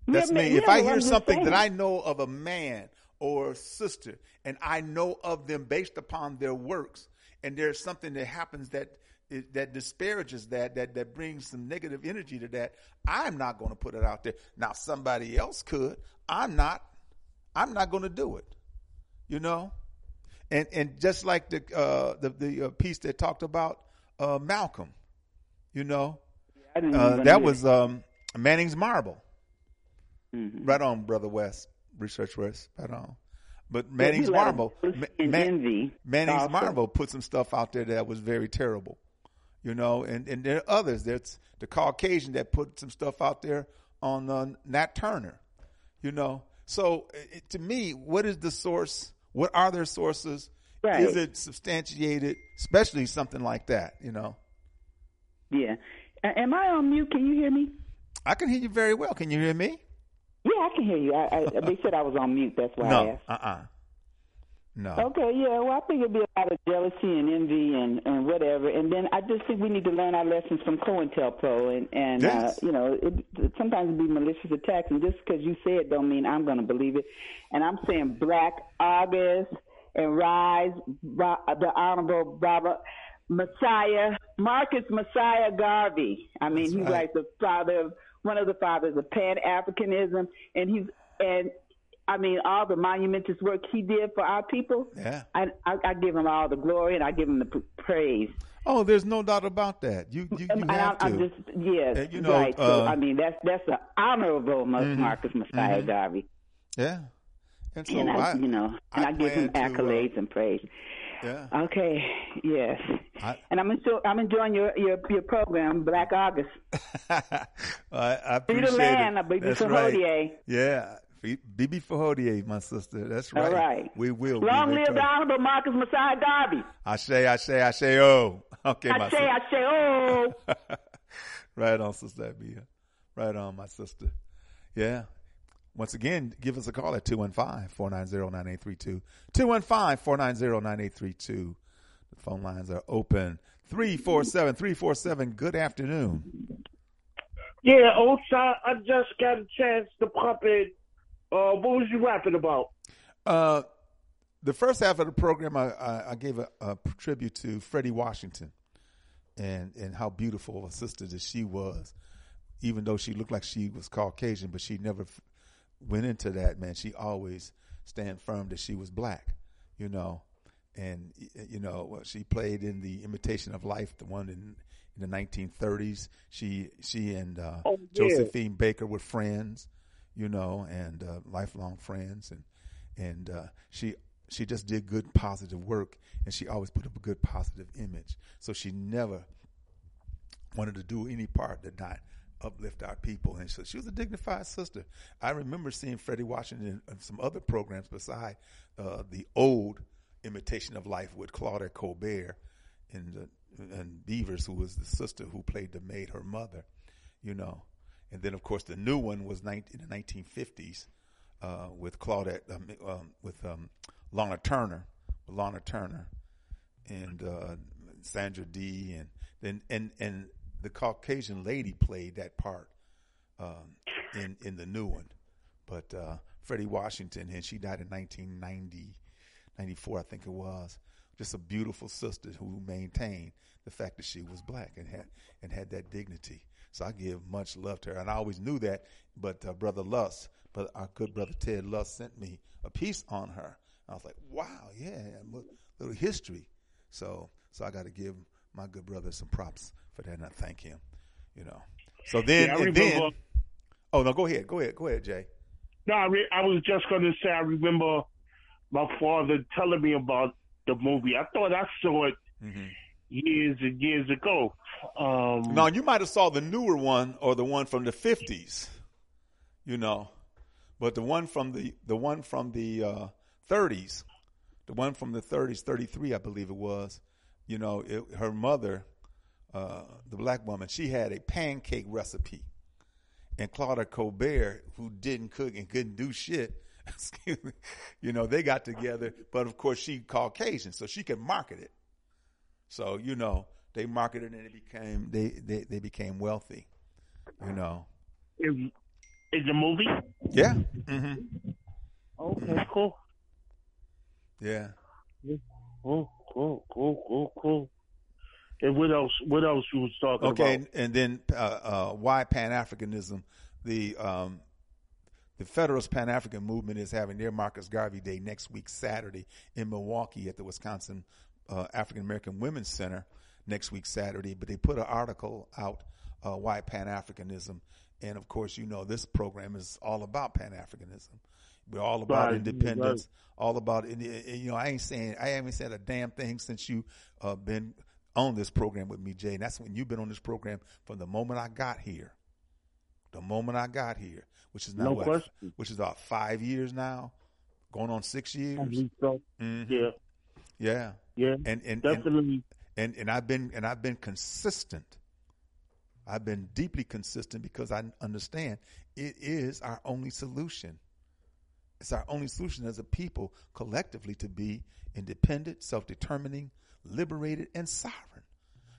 That's Yeah, me. yeah, if I hear something saying. that I know of a man or a sister, and I know of them based upon their works, and there's something that happens that that disparages that, that that brings some negative energy to that, I'm not going to put it out there. Now somebody else could. I'm not. I'm not going to do it. You know, and and just like the uh, the the uh, piece that talked about uh, Malcolm, you know, didn't uh, that was um, Manning's Marable. Mhm. Right on, brother West, Research West, right on. But Manning's Marable, Ma- envy Manning's also. Marable put some stuff out there that was very terrible, you know. And and there are others. There's the Caucasian that put some stuff out there on uh, Nat Turner, you know. So it, to me, what is the source? What are their sources? Right. Is it substantiated? Especially something like that, you know. Yeah. A- am I on mute? Can you hear me? I can hear you very well. Can you hear me? Yeah, I can hear you. I, I, they said I was on mute. That's why I No. asked. Uh. uh No. Okay, yeah. Well, I think it'd be a lot of jealousy and envy and and whatever. And then I just think we need to learn our lessons from COINTELPRO and and Yes. uh, you know it, sometimes it be malicious attacks. And just because you say it don't mean I'm going to believe it. And I'm saying Black August and Rise, the Honorable Robert Messiah Marcus Messiah Garvey. I mean, That's he's right. like the father of one of the fathers of Pan Africanism, and he's and. I mean, all the monumentous work he did for our people. Yeah. I, I, I give him all the glory and I give him the praise. Oh, there's no doubt about that. You you, you have I, to. I'm just yes, And, you know, right. so uh, I mean, that's that's an honorable Mhm. Marcus Messiah Mhm. Garvey, yeah. And so and I, I, you know, and I I, give him plan to, uh, accolades and praise. yeah. Okay, yes, I, and I'm enjoy, I'm enjoying your your your program, Black August. [LAUGHS] I, I Be appreciate the man, it. Baby That's right. Yeah. Bibi Fahodier, my sister. That's right. All right. We will. Long live the honorable Marcus Messiah Garvey. I say, I say, I say, oh. Okay, my I say, sister. I say, oh. [LAUGHS] right on, Sister Abia. Right on, my sister. Yeah. Once again, give us a call at 215-490-9832. 215-490-9832. The phone lines are open. 347-347. Good afternoon. Yeah, Osa, I just got a chance to in. Uh, what was you rapping about? Uh, the first half of the program, I, I, I gave a, a tribute to Fredi Washington and, and how beautiful a sister that she was. Even though she looked like she was Caucasian, but she never went into that, man. She always stand firm that she was black, you know. And, you know, she played in the Imitation of Life, the one in, in the 1930s. She, she and uh, Oh, yeah. Josephine Baker were friends, you know, and uh, lifelong friends. And, and uh, she she just did good positive work and she always put up a good positive image so she never wanted to do any part that not uplift our people. And so she was a dignified sister. I remember seeing fredi washington and some other programs beside uh, the old imitation of life with claudette colbert and uh, and beavers who was the sister who played the maid her mother you know. And then of course the new one was 19, in the 1950s uh, with Claudette, um, um, with um, Lana Turner, with Lana Turner, and uh, Sandra Dee, and then and and the Caucasian lady played that part um, in in the new one, but uh, Fredi Washington, and she died in 1990, 94, I think it was. Just a beautiful sister who maintained the fact that she was black and had and had that dignity. So I give much love to her, and I always knew that. But uh, brother Luss, but our good brother Ted Luss sent me a piece on her. I was like, wow, yeah, little history. So so I got to give my good brother some props for that, and I thank him. You know. So then, Yeah, I and then, remember- oh no, go ahead, go ahead, go ahead, Jay. No, I, re- I was just going to say I remember my father telling me about the movie. I thought I saw it Mm-hmm. years and years ago. Um, No, you might have saw the newer one or the one from the fifties, you know, but the one from the the one from the uh, thirties, the one from the thirties, thirty three, I believe it was. You know, it, her mother, uh, the black woman, she had a pancake recipe, and Claudette Colbert, who didn't cook and couldn't do shit. [LAUGHS] excuse me, You know, they got together, but of course she Caucasian, so she could market it. So you know, they marketed and it became they they, they became wealthy. You know. is, is the movie? Yeah. hmm Okay, cool. Yeah. Cool, cool, cool, cool, cool. And what else? What else you was talking Okay, about? and, and then uh, uh, why Pan Africanism? The um, the Federalist Pan African movement is having their Marcus Garvey Day next week, Saturday, in Milwaukee at the Wisconsin uh, African American Women's Center next week, Saturday. But they put an article out, uh, why Pan Africanism, and of course, you know this program is all about Pan Africanism. We're all about Right, independence, all about and, uh, you know. I ain't saying I haven't said a damn thing since you uh, been on this program with me, Jay. And that's when you've been on this program from the moment I got here. The moment I got here, which is now No what, question. which is about five years now, going on six years. so. Mhm. Yeah, Yeah, yeah, and and and, definitely. and and I've been and I've been consistent. I've been deeply consistent because I understand it is our only solution. It's our only solution as a people collectively to be independent, self-determining, liberated, and sovereign.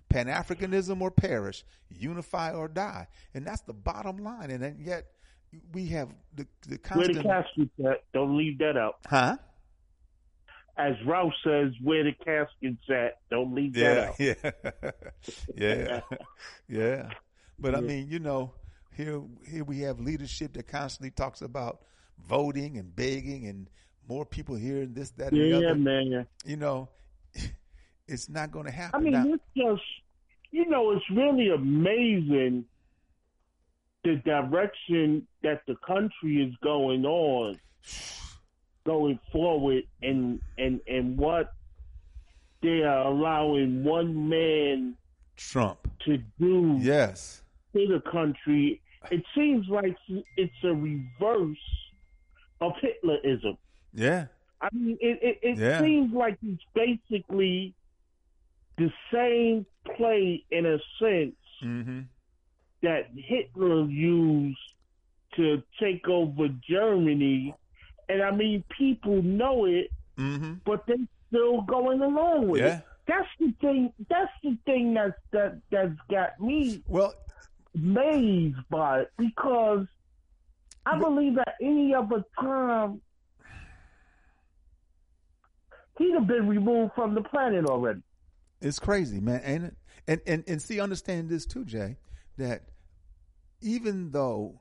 Pan Africanism or perish, unify or die, and that's the bottom line. And then yet we have the the Where the constant, casket's at? Don't leave that out. huh? As Ralph says, where the casket's at? Don't leave that out. [LAUGHS] yeah, yeah, [LAUGHS] yeah. But I mean, you know, here here we have leadership that constantly talks about voting and begging and more people here and this, that, and the Yeah, other. man. You know, [LAUGHS] it's not going to happen. I mean, now, it's just, you know, it's really amazing the direction that the country is going on, [SIGHS] going forward, and and and what they are allowing one man Trump. to do Yes. to the country. It seems like it's a reverse of Hitlerism. Yeah. I mean, it it, it Yeah. seems like it's basically the same play in a sense Mm-hmm. that Hitler used to take over Germany, and I mean, people know it, Mm-hmm. but they're still going along with Yeah. it. That's the thing. That's the thing that's that that's got me Well, amazed by it because I believe that any other time he'd have been removed from the planet already. It's crazy, man, ain't it? And and and see, understand this too, Jay, that even though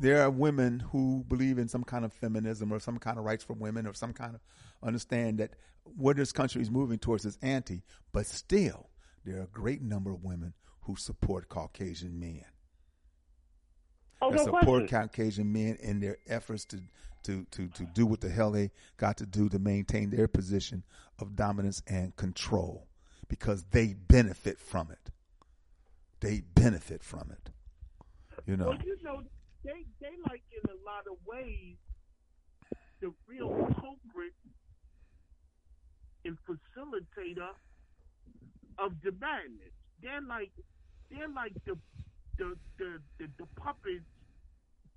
there are women who believe in some kind of feminism or some kind of rights for women or some kind of understand that what this country is moving towards is anti, but still there are a great number of women who support Caucasian men. Oh, that no support question. Caucasian men in their efforts to, to, to, to do what the hell they got to do to maintain their position of dominance and control because they benefit from it. They benefit from it. You know. Well, you know, they they like in a lot of ways the real culprit and facilitator of the madness. They're like they're like the the the the, the puppets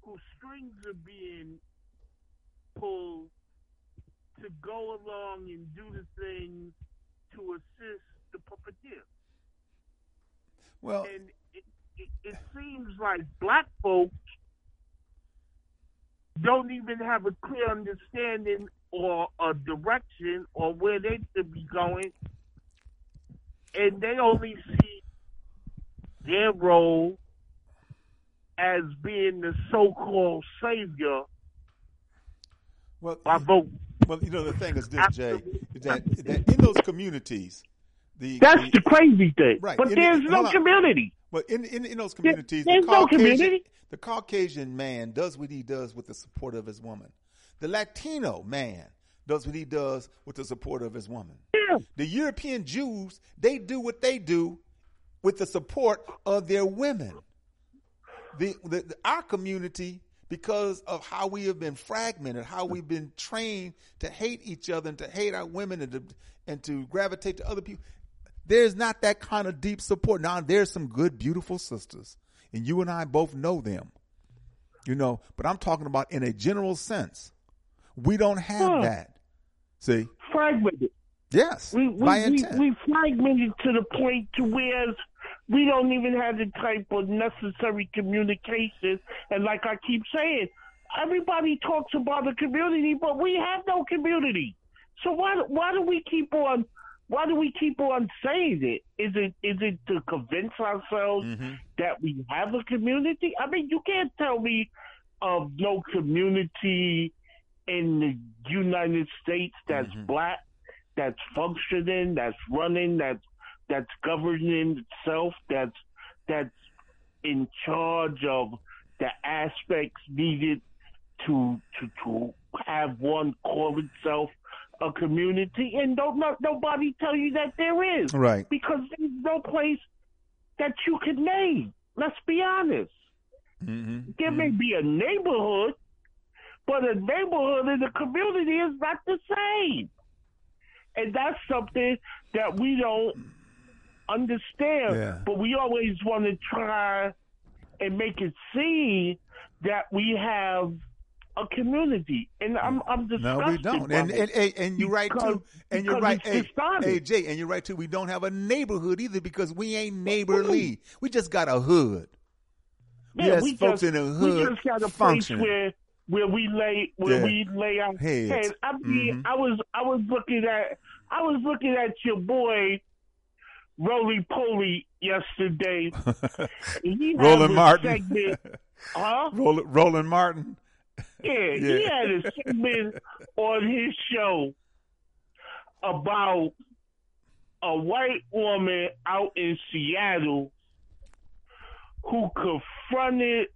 whose strings are being pulled to go along and do the things to assist the puppeteer. Well, and it, it, it seems like black folks don't even have a clear understanding or a direction or where they should be going, and they only see their role as being the so-called savior well, by vote. Well, you know the thing is this, Jay, is that, that in those communities, the That's the crazy thing. Right. But there's no community. But in, in, in those communities, there's the no Caucasian, community. the Caucasian man does what he does with the support of his woman. The Latino man does what he does with the support of his woman. Yeah. The European Jews, they do what they do with the support of their women. The, the, our community, because of how we have been fragmented, how we've been trained to hate each other and to hate our women and to, and to gravitate to other people, there's not that kind of deep support. Now, there's some good, beautiful sisters, and you and I both know them, you know, but I'm talking about in a general sense. We don't have Huh. that. See? Fragmented. Yes. We by we, we, we fragmented to the point to where we don't even have the type of necessary communication. And like I keep saying, everybody talks about the community, but we have no community. So why why do we keep on why do we keep on saying it? Is it is it to convince ourselves Mm-hmm. that we have a community? I mean, you can't tell me of no community in the United States that's Mm-hmm. black, that's functioning, that's running, that's that's governing itself, that's that's in charge of the aspects needed to to to have one call itself a community, and don't no, nobody tell you that there is, Right. Because there's no place that you can name. Let's be honest. Mm-hmm. There may be a neighborhood, but a neighborhood and a community is not the same. And that's something that we don't understand. Yeah. But we always want to try and make it seem that we have a community. And I'm I'm No, we don't. And and, and, and you're right too. And you're right. Hey, hey, Jay, and you're right too. We don't have a neighborhood either because we ain't neighborly. We just got a hood. We Yeah, we folks just, in the We just got a place where where we lay where Yeah. we lay our Heads. heads. I mean, Mhm. I was I was looking at I was looking at your boy Roly Poly yesterday. [LAUGHS] he Roland Martin. segment, huh? [LAUGHS] Roland, Roland Martin. Yeah, [LAUGHS] he had a segment on his show about a white woman out in Seattle who confronted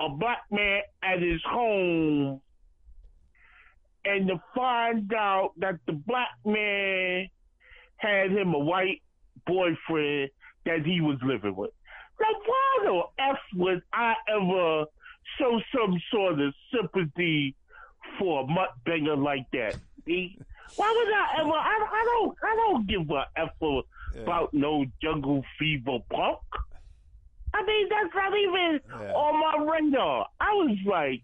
a black man at his home and to find out that the black man had him a white boyfriend that he was living with. Now, why the F would I ever show some sort of sympathy for a mudbanger like that? See? Why would I ever? I, I don't. I don't give a F about no jungle fever punk. I mean, that's not even Yeah. on my radar. I was like,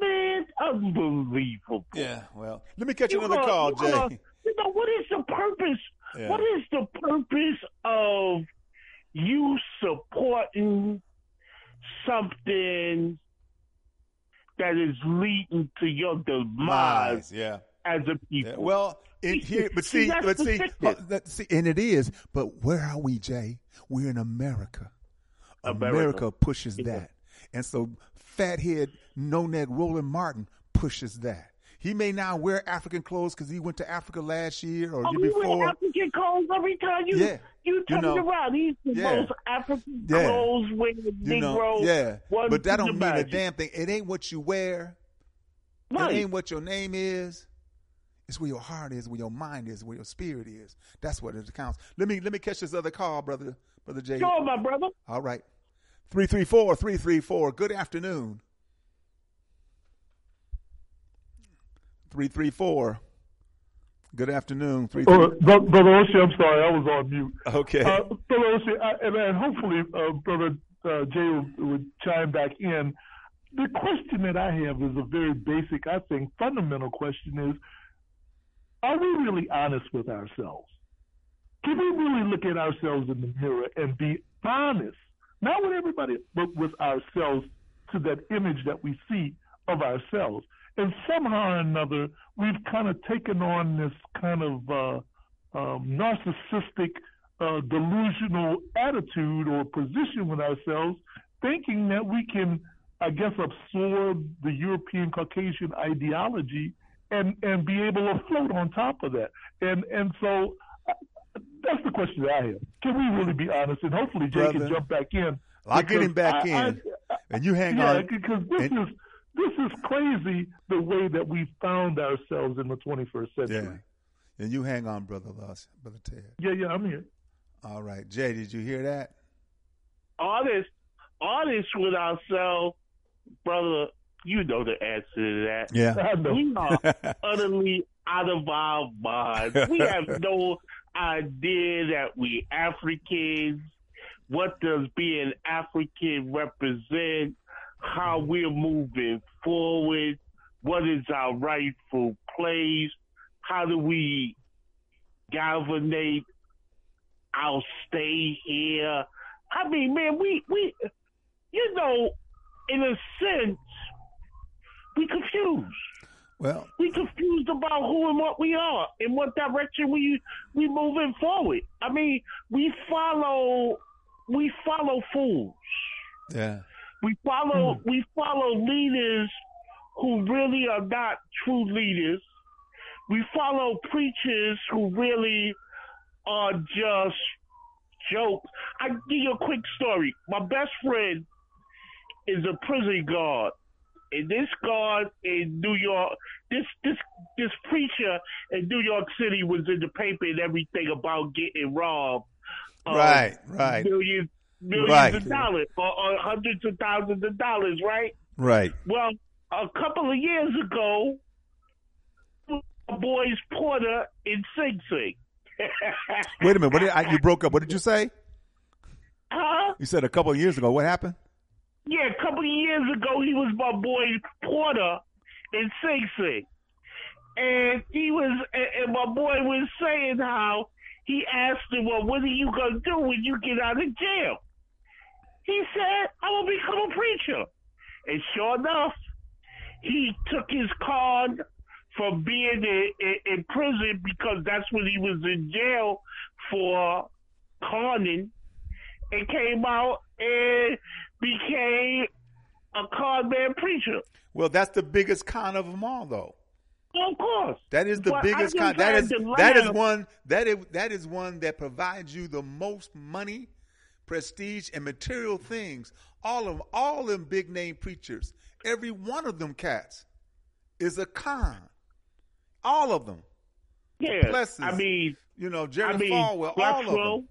man, unbelievable. Yeah. Well, let me catch you another know- call, know- Jay. You know, what is the purpose? Yeah. What is the purpose of you supporting something that is leading to your demise Lies. Yeah. as a Yeah, people? well, in here, but See, see, but see, sickness. uh, see, and it is. But where are we, Jay? We're in America. America. America pushes Yeah. that, and so fathead, no neck Roland Martin pushes that. He may not wear African clothes because he went to Africa last year or Oh, year you wear. African clothes every time you Yeah. you You turn know. around. He's the Yeah. most African Yeah. clothes wearing You know, yeah, but that don't mean a damn thing. It ain't what you wear. Right. It ain't what your name is. It's where your heart is, where your mind is, where your spirit is. That's what it counts. Let me let me catch this other call, brother, brother Jay. Sure, my brother. All right. 334 334. Good afternoon. 334. Good afternoon. Uh, 334. Bro- Brother Oshi, I'm sorry, I was on mute. Okay. Uh, Brother Oshi, I, and, and hopefully uh, Brother uh, Jay would, would chime back in. The question that I have is a very basic, I think, fundamental question is, are we really honest with ourselves? Can we really look at ourselves in the mirror and be honest, not with everybody, but with ourselves to that image that we see of ourselves? And somehow or another, we've kind of taken on this kind of uh, um, narcissistic, uh, delusional attitude or position with ourselves, thinking that we can, I guess, absorb the European Caucasian ideology and and be able to float on top of that. And and so uh, that's the question that I have. Can we really be honest? And hopefully Jay Brother, can jump back in. I'll get him back I- in. I- and you hang yeah, on. because this And- is this is crazy the way that we found ourselves in the 21st century. Yeah. And you hang on, brother Loss, brother Ted. Yeah, yeah, I'm here. All right, Jay, did you hear that? Artists, artists with ourselves, brother. You know the answer to that. Yeah. We are [LAUGHS] utterly out of our minds. We have [LAUGHS] no idea that we Africans. What does being African represent? How we're moving forward? What is our rightful place? How do we galvanate our stay here? I mean, man, we we, you know, in a sense, we confused. Well, We confused about who and what we are, in what direction we we moving forward. I mean, we follow we follow fools. yeah. We follow hmm. we follow leaders who really are not true leaders. We follow preachers who really are just jokes. I give you a quick story. My best friend is a prison guard. And this guard in New York, this this this preacher in New York City was in the paper and everything about getting robbed. Right, right. Millions, millions Right. of dollars or, or uh, hundreds of thousands of dollars, right? Right. Well, a couple of years ago, my boys Porter in Sing Sing. [LAUGHS] Wait a minute. What did I, you broke up? What did you say? Huh? You said a couple of years ago. What happened? Yeah, a couple of years ago, he was my boy Porter in Sing Sing. And he was, and and my boy was saying how he asked him, well, what are you going to do when you get out of jail? He said, I will become a preacher. And sure enough, he took his card from being in, in, in prison because that's what he was in jail for conning and came out and became a card man preacher. Well, that's the biggest con of them all, though. Of course. That is the But biggest con. That is that is one that is that is one that provides you the most money, prestige, and material things. All of them, all them big name preachers, every one of them cats is a con. All of them. Yeah. Plessis, I mean, you know, Jerry I mean, Falwell, all of them.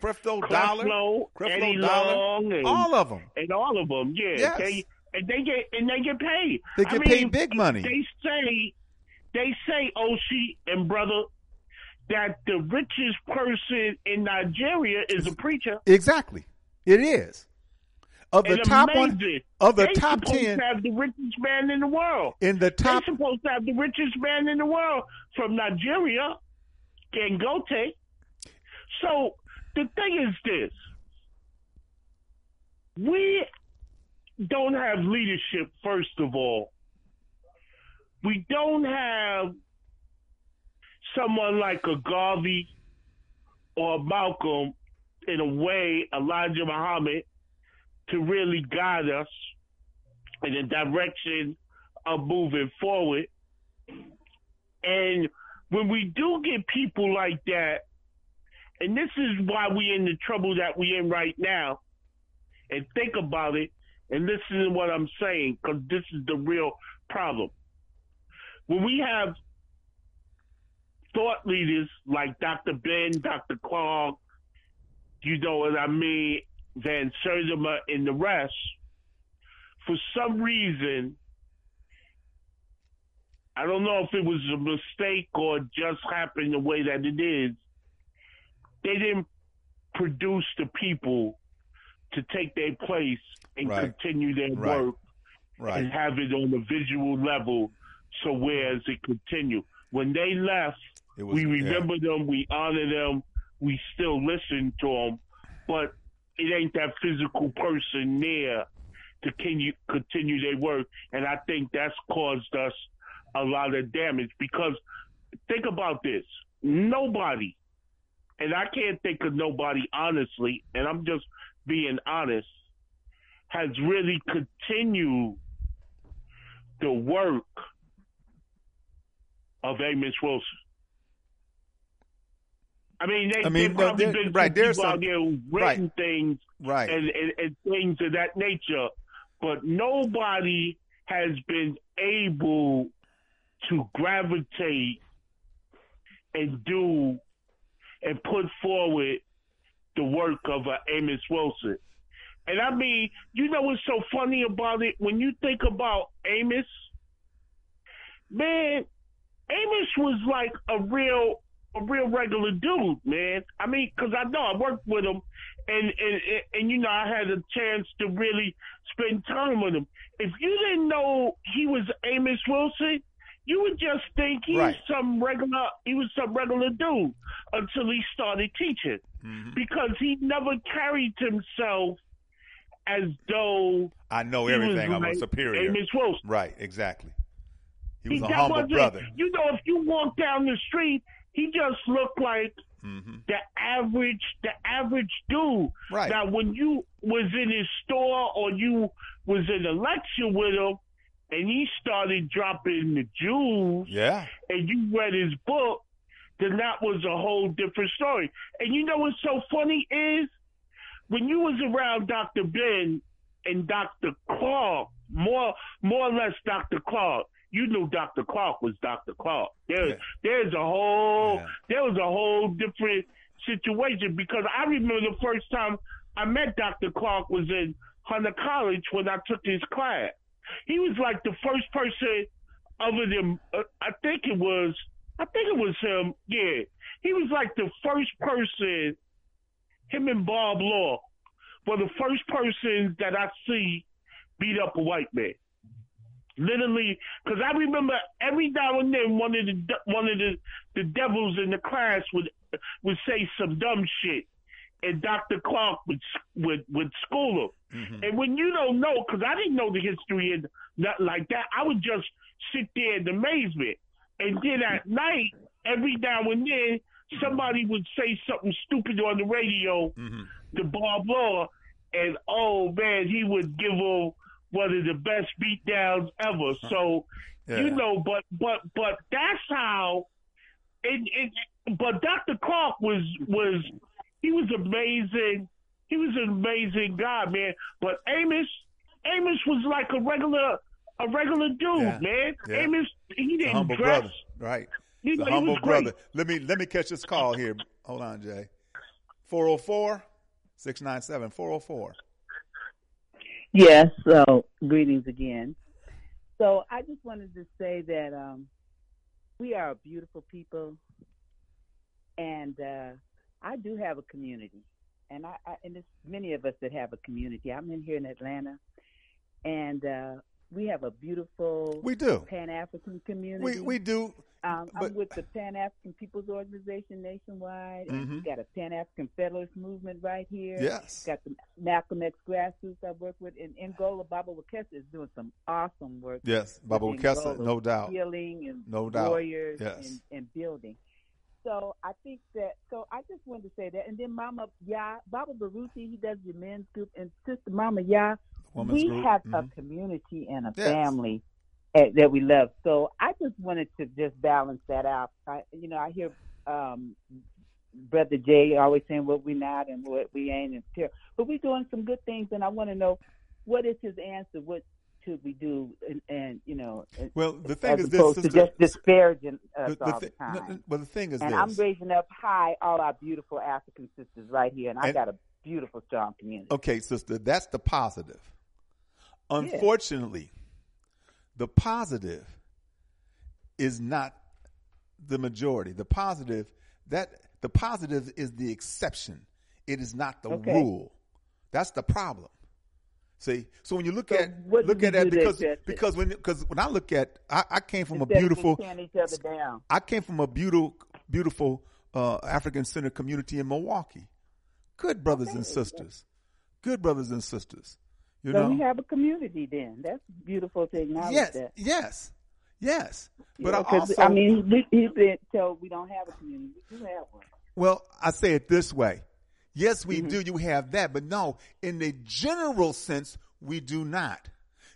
Creflo Dollar, Creflo, Eddie Dollar, Long, and, all of them. and all of them. Yeah, Yes. they and they get and they get paid. They I get mean, paid big money. They say, they say, Oshi and brother, that the richest person in Nigeria is a preacher. Exactly, it is. Of the And top one, of the They top supposed ten, to have the richest man in the world. in the top They're supposed to have the richest man in the world from Nigeria, Dangote. So the thing is this: we don't have leadership. First of all, we don't have someone like a Garvey or Malcolm, in a way, Elijah Muhammad, to really guide us in the direction of moving forward. And when we do get people like that, and this is why we're in the trouble that we're in right now, and think about it and listen to what I'm saying, because this is the real problem. When we have thought leaders like Dr. Ben, Dr. Clark, you know what I mean, Van Sertima, and the rest, for some reason, I don't know if it was a mistake or just happened the way that it is. They didn't produce the people to take their place and Right. continue their Right. work and have it on a visual level so where whereas it continue. When they left, was, we yeah. remember them, we honor them, we still listen to them, but it ain't that physical person there to continue, continue their work. And I think that's caused us a lot of damage because think about this nobody, and I can't think of nobody honestly, and I'm just being honest, has really continued the work of Amos Wilson. I mean, they, I mean, no, probably been right, some there's people out there who've right. written things right. and, and, and things of that nature, but nobody has been able to gravitate and do and put forward the work of uh, Amos Wilson. And I mean, you know what's so funny about it? When you think about Amos, man, Amos was like a real, a real regular dude, man. I mean, because I know I worked with him, and, and and you know I had a chance to really spend time with him. If you didn't know he was Amos Wilson, you would just think he's Right. some regular. He was some regular dude until he started teaching, Mm-hmm. because he never carried himself as though I know everything. I'm a superior. Amos Wilson. Right, exactly. He was a humble wasn't- brother. You know, if you walk down the street, he just looked like Mm-hmm. the average, the average dude. Right. Now, when you was in his store or you was in a lecture with him, and he started dropping the jewels, Yeah. and you read his book, then that was a whole different story. And you know what's so funny is when you was around Dr. Ben and Dr. Clark, more more or less Dr. Clark, you knew Dr. Clark was Dr. Clark. There, Yeah. there's a whole Yeah. there was a whole different situation because I remember the first time I met Dr. Clark was in Hunter College when I took his class. He was like the first person other than uh, I think it was I think it was him. Yeah, he was like the first person. Him and Bob Law were the first persons that I see beat up a white man. Literally, because I remember every now and then one of the one of the, the devils in the class would would say some dumb shit, and Dr. Clark would would would school him. Mm-hmm. And when you don't know, because I didn't know the history and nothing like that, I would just sit there in amazement. And then at mm-hmm. night, every now and then, somebody would say something stupid on the radio mm-hmm. to Bob Law, and oh man, he would give him one of the best beatdowns ever. So, Yeah. you know, but but but that's how. It, it, but Dr. Clark was was he was amazing. He was an amazing guy, man. But Amos, Amos was like a regular a regular dude, Yeah. man. Yeah. Amos, he didn't humble dress. brother. Right. Know, a he humble brother. Let me let me catch this call here. Hold on, Jay. 404 697 404. Yes, so greetings again. So I just wanted to say that um, we are a beautiful people, and uh, I do have a community, and I, I and there's many of us that have a community. I'm in here in Atlanta, and uh, we have a beautiful We do. Pan African community. We we do. Um, but- I'm with the Pan African People's Organization nationwide. Mhm. We've got a Pan African Federalist movement right here. Yes. Got the Malcolm X grassroots I work with. In Angola, Baba Wakesa is doing some awesome work. Yes, Baba with Wakesa, no doubt. Healing and No doubt. warriors Yes. and, and building. So I think that. So I just wanted to say that, and then Mama Yaa, Baba Baruti, he does the men's group, and Sister Mama Yaa, Women's we group, have mhm. a community and a Yes. family eh, that we love. So I just wanted to just balance that out. I, you know, I hear um, Brother Jay always saying what we not and what we ain't, and ter- but we're doing some good things. And I want to know what is his answer. What should we do? And, and you know, Well, the thing is this, sister- just disparaging us the- the all the time. no, well, the thing is and this. I'm raising up high all our beautiful African sisters right here, and I got a beautiful, strong community. Okay, sister, that's the positive. Unfortunately, the positive is not the majority. The positive that the positive is the exception. It is not the Okay. rule. That's the problem. See, so when you look So at look at that because because when because when I look at I, I came from a Instead just beautiful tearing each other down. I came from a beautiful, beautiful uh, African centered community in Milwaukee. Good brothers and sisters. Good brothers and sisters. You so know. we have a community then. That's beautiful to acknowledge yes, that. yes, yes. But Yeah, I also, I mean, we, he's been told we don't have a community. We do have one. well, I say it this way. Yes, we Mm-hmm. do. You have that, but no, in the general sense, we do not.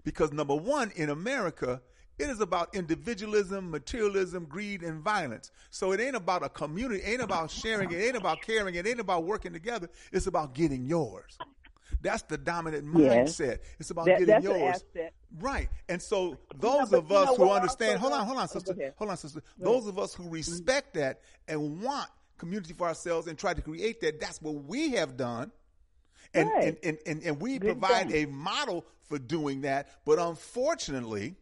Because number one, in America, it is about individualism, materialism, greed, and violence. So it ain't about a community, it ain't about sharing, it ain't about caring, it ain't about working together. It's about getting yours. That's the dominant Yes. mindset. It's about That- getting an yours. asset. Right. And so those of us who understand, hold on, hold on, sister, hold on, sister. Those of us who respect that and want community for ourselves and try to create that, that's what we have done. And, Right. and, and, and, and we Good provide thing. a model for doing that. But unfortunately,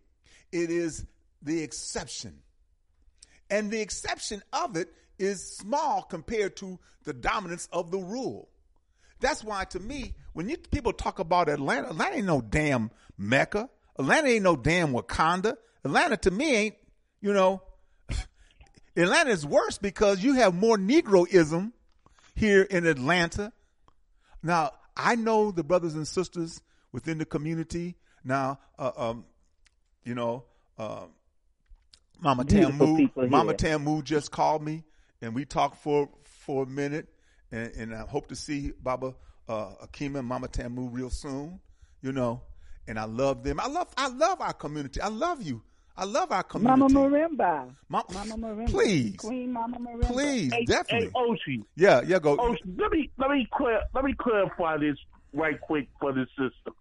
it is the exception. And the exception of it is small compared to the dominance of the rule. That's why, to me, when you people talk about Atlanta, Atlanta ain't no damn Mecca. Atlanta ain't no damn Wakanda. Atlanta, to me, ain't you know. [LAUGHS] Atlanta is worse because you have more Negroism here in Atlanta. Now, I know the brothers and sisters within the community. Now, uh, um, you know, uh, Mama Beautiful Tamu. Mama Tamu just called me, and we talked for for a minute, and, and I hope to see Baba uh, Akima and Mama Tamu real soon. You know, and I love them. I love I love our community. I love you. I love our community. Mama Marimba. Ma- Mama Marimba. Please. Queen Mama Marimba. Please, Hey, definitely. Hey, Oshi. Yeah, yeah. Go. Oshi, let me let me clear let me clarify this right quick for the system.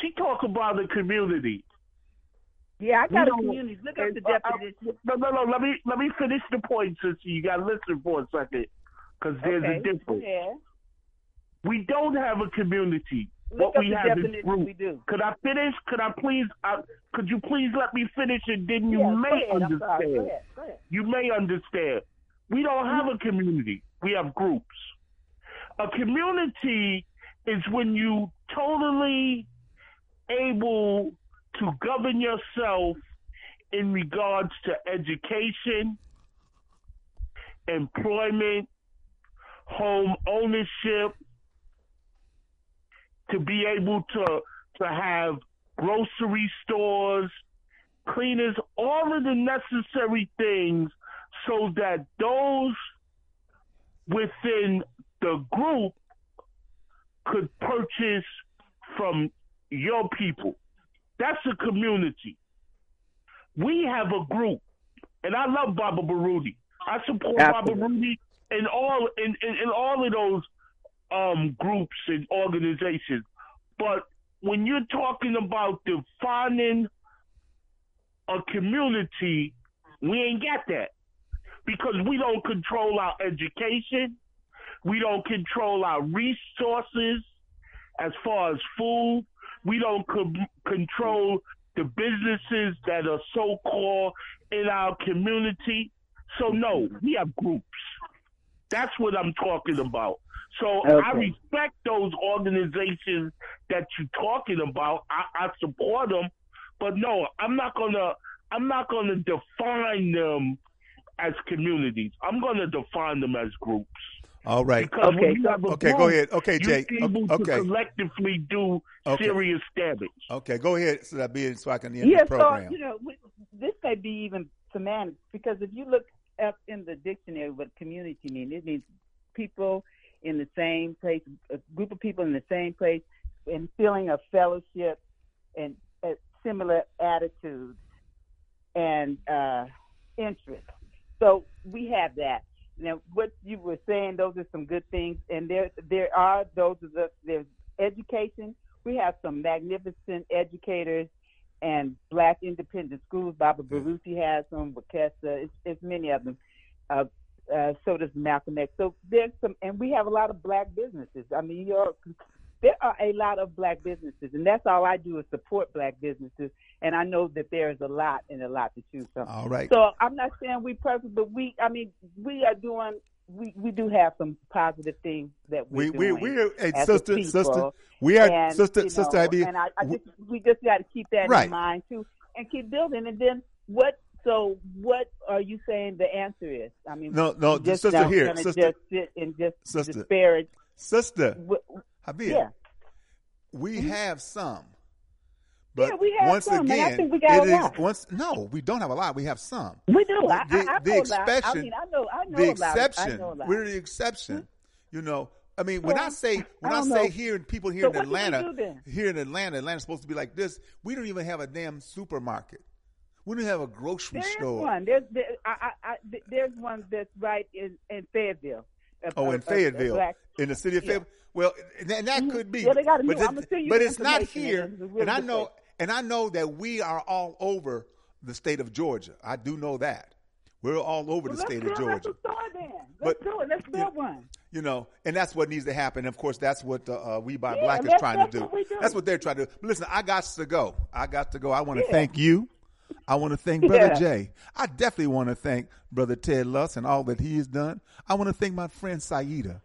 She talk about the community. Yeah, I got a community. Look at the uh, uh, definition. no, no, no. Let me let me finish the point, sister. You got to listen for a second, because there's okay. a difference. Yeah. We don't have a community. Look what we have is group. We do. Could I finish? Could I please? Uh, could you please let me finish, and then you Yeah, may. Understand. Go ahead. Go ahead. You may understand. We don't have a community. We have groups. A community is when you totally able to govern yourself in regards to education, employment, home ownership, to be able to to have grocery stores, cleaners, all of the necessary things so that those within the group could purchase from your people. That's a community. We have a group, and I love Baba Baruti. I support Baba Absolutely. Baruti in all in, in, in all of those um, groups and organizations. But when you're talking about defining a community, we ain't got that because we don't control our education, we don't control our resources as far as food, we don't co- control the businesses that are so called in our community. So no, we have groups. That's what I'm talking about. So I respect those organizations that you're talking about. I, I support them, but no, I'm not gonna. I'm not gonna define them as communities. I'm gonna define them as groups. All right. Because when Okay, you have a Okay, go ahead. Okay, you're Jay. able to Okay. collectively do Okay. serious damage. Okay, go ahead so that be so I can end Yeah, the program. so you know, this may be even semantics because if you look up in the dictionary what community means, it means people in the same place, a group of people in the same place, and feeling of fellowship and uh, similar attitudes and uh, interests. So we have that. Now, what you were saying, those are some good things, and there there are those of the there's education. We have some magnificent educators and black independent schools. Baba Baruti has them, Wakessa, it's, it's many of them. Uh, uh, so does Malcolm X. So there's some, and we have a lot of black businesses. I mean, you're, there are a lot of black businesses, and that's all I do is support black businesses. And I know that there is a lot and a lot to choose from. All right. So I'm not saying we perfect, but we, I mean, we are doing. We, we do have some positive things that we we're we doing. we hey, as sister people. sister we are And, sister you sister know, and I, I we- just, we just got to keep that Right. in mind too, and keep building. And then what? So what are you saying the answer is? I mean, No, no, just sister, here, sister. just sit and just Sister. disparage. sister Habib, yeah, we mm-hmm. have some. But Yeah, we have once some, and I again, think we got it a is- lot. once no, we don't have a lot. We have some. we do. I, the, I, I the lot. I exception, mean, I know, I know the a lot. I exception. know. We're the exception. Hmm? You know, I mean, when I say when I I, say know. here and people here So in what do we Atlanta, here in Atlanta, Atlanta's supposed to be like this. We don't even have a damn supermarket. We don't have a grocery There is store. one. There's there, I, I, there's one that's right in in Fayetteville. A- Oh, in a- Fayetteville, in the city of yeah. Fayetteville. Well, and that mm-hmm. could be. Yeah, they got a but, new- it- I'ma send you but it's not here. and it's a real And I know. And I know that we are all over the state of Georgia. I do know that. We're all over Well, the state of it. Let's Georgia. start then. Let's But- do it. Let's build one. You know, and that's what needs to happen. Of course, that's what uh, uh, We Buy Yeah, Black is trying to do. what do. That's what they're trying to do. But listen, I got to go. I got to go. I want to Yeah. thank you. I want to thank Brother Yeah. Jay. I definitely want to thank Brother Ted Luss and all that he has done. I want to thank my friend Saida.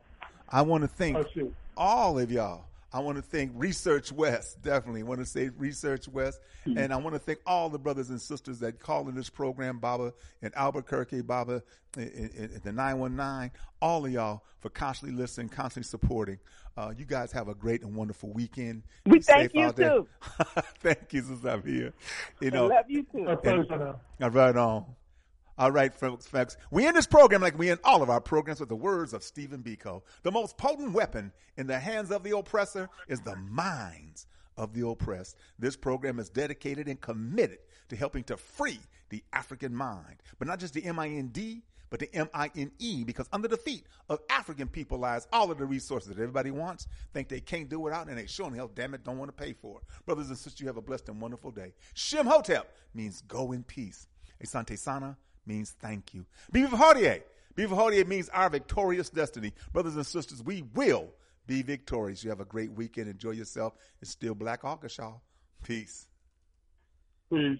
I want to thank Oh, all of y'all. I want to thank Research West. Definitely I want to say Research West. Mm-hmm. And I want to thank all the brothers and sisters that call in this program, Baba in Albuquerque, Baba in, in, in the 919, all of y'all for constantly listening, constantly supporting. Uh, you guys have a great and wonderful weekend. We Be thank you, too. [LAUGHS] thank you since I'm here. You I know, love you too. A pleasure now. all right on. All right, folks. We end this program like we end all of our programs with the words of Stephen Biko. The most potent weapon in the hands of the oppressor is the minds of the oppressed. This program is dedicated and committed to helping to free the African mind, but not just the M-I-N-D, but the M-I-N-E, because under the feet of African people lies all of the resources that everybody wants, think they can't do without, and they sure in hell, damn it, don't want to pay for. Brothers and sisters, you have a blessed and wonderful day. Shem Hotep means go in peace. Asante Sana means thank you. Beaver Hardier means our victorious destiny. Brothers and sisters, we will be victorious. You have a great weekend. Enjoy yourself. It's still Black y'all. Peace. Peace.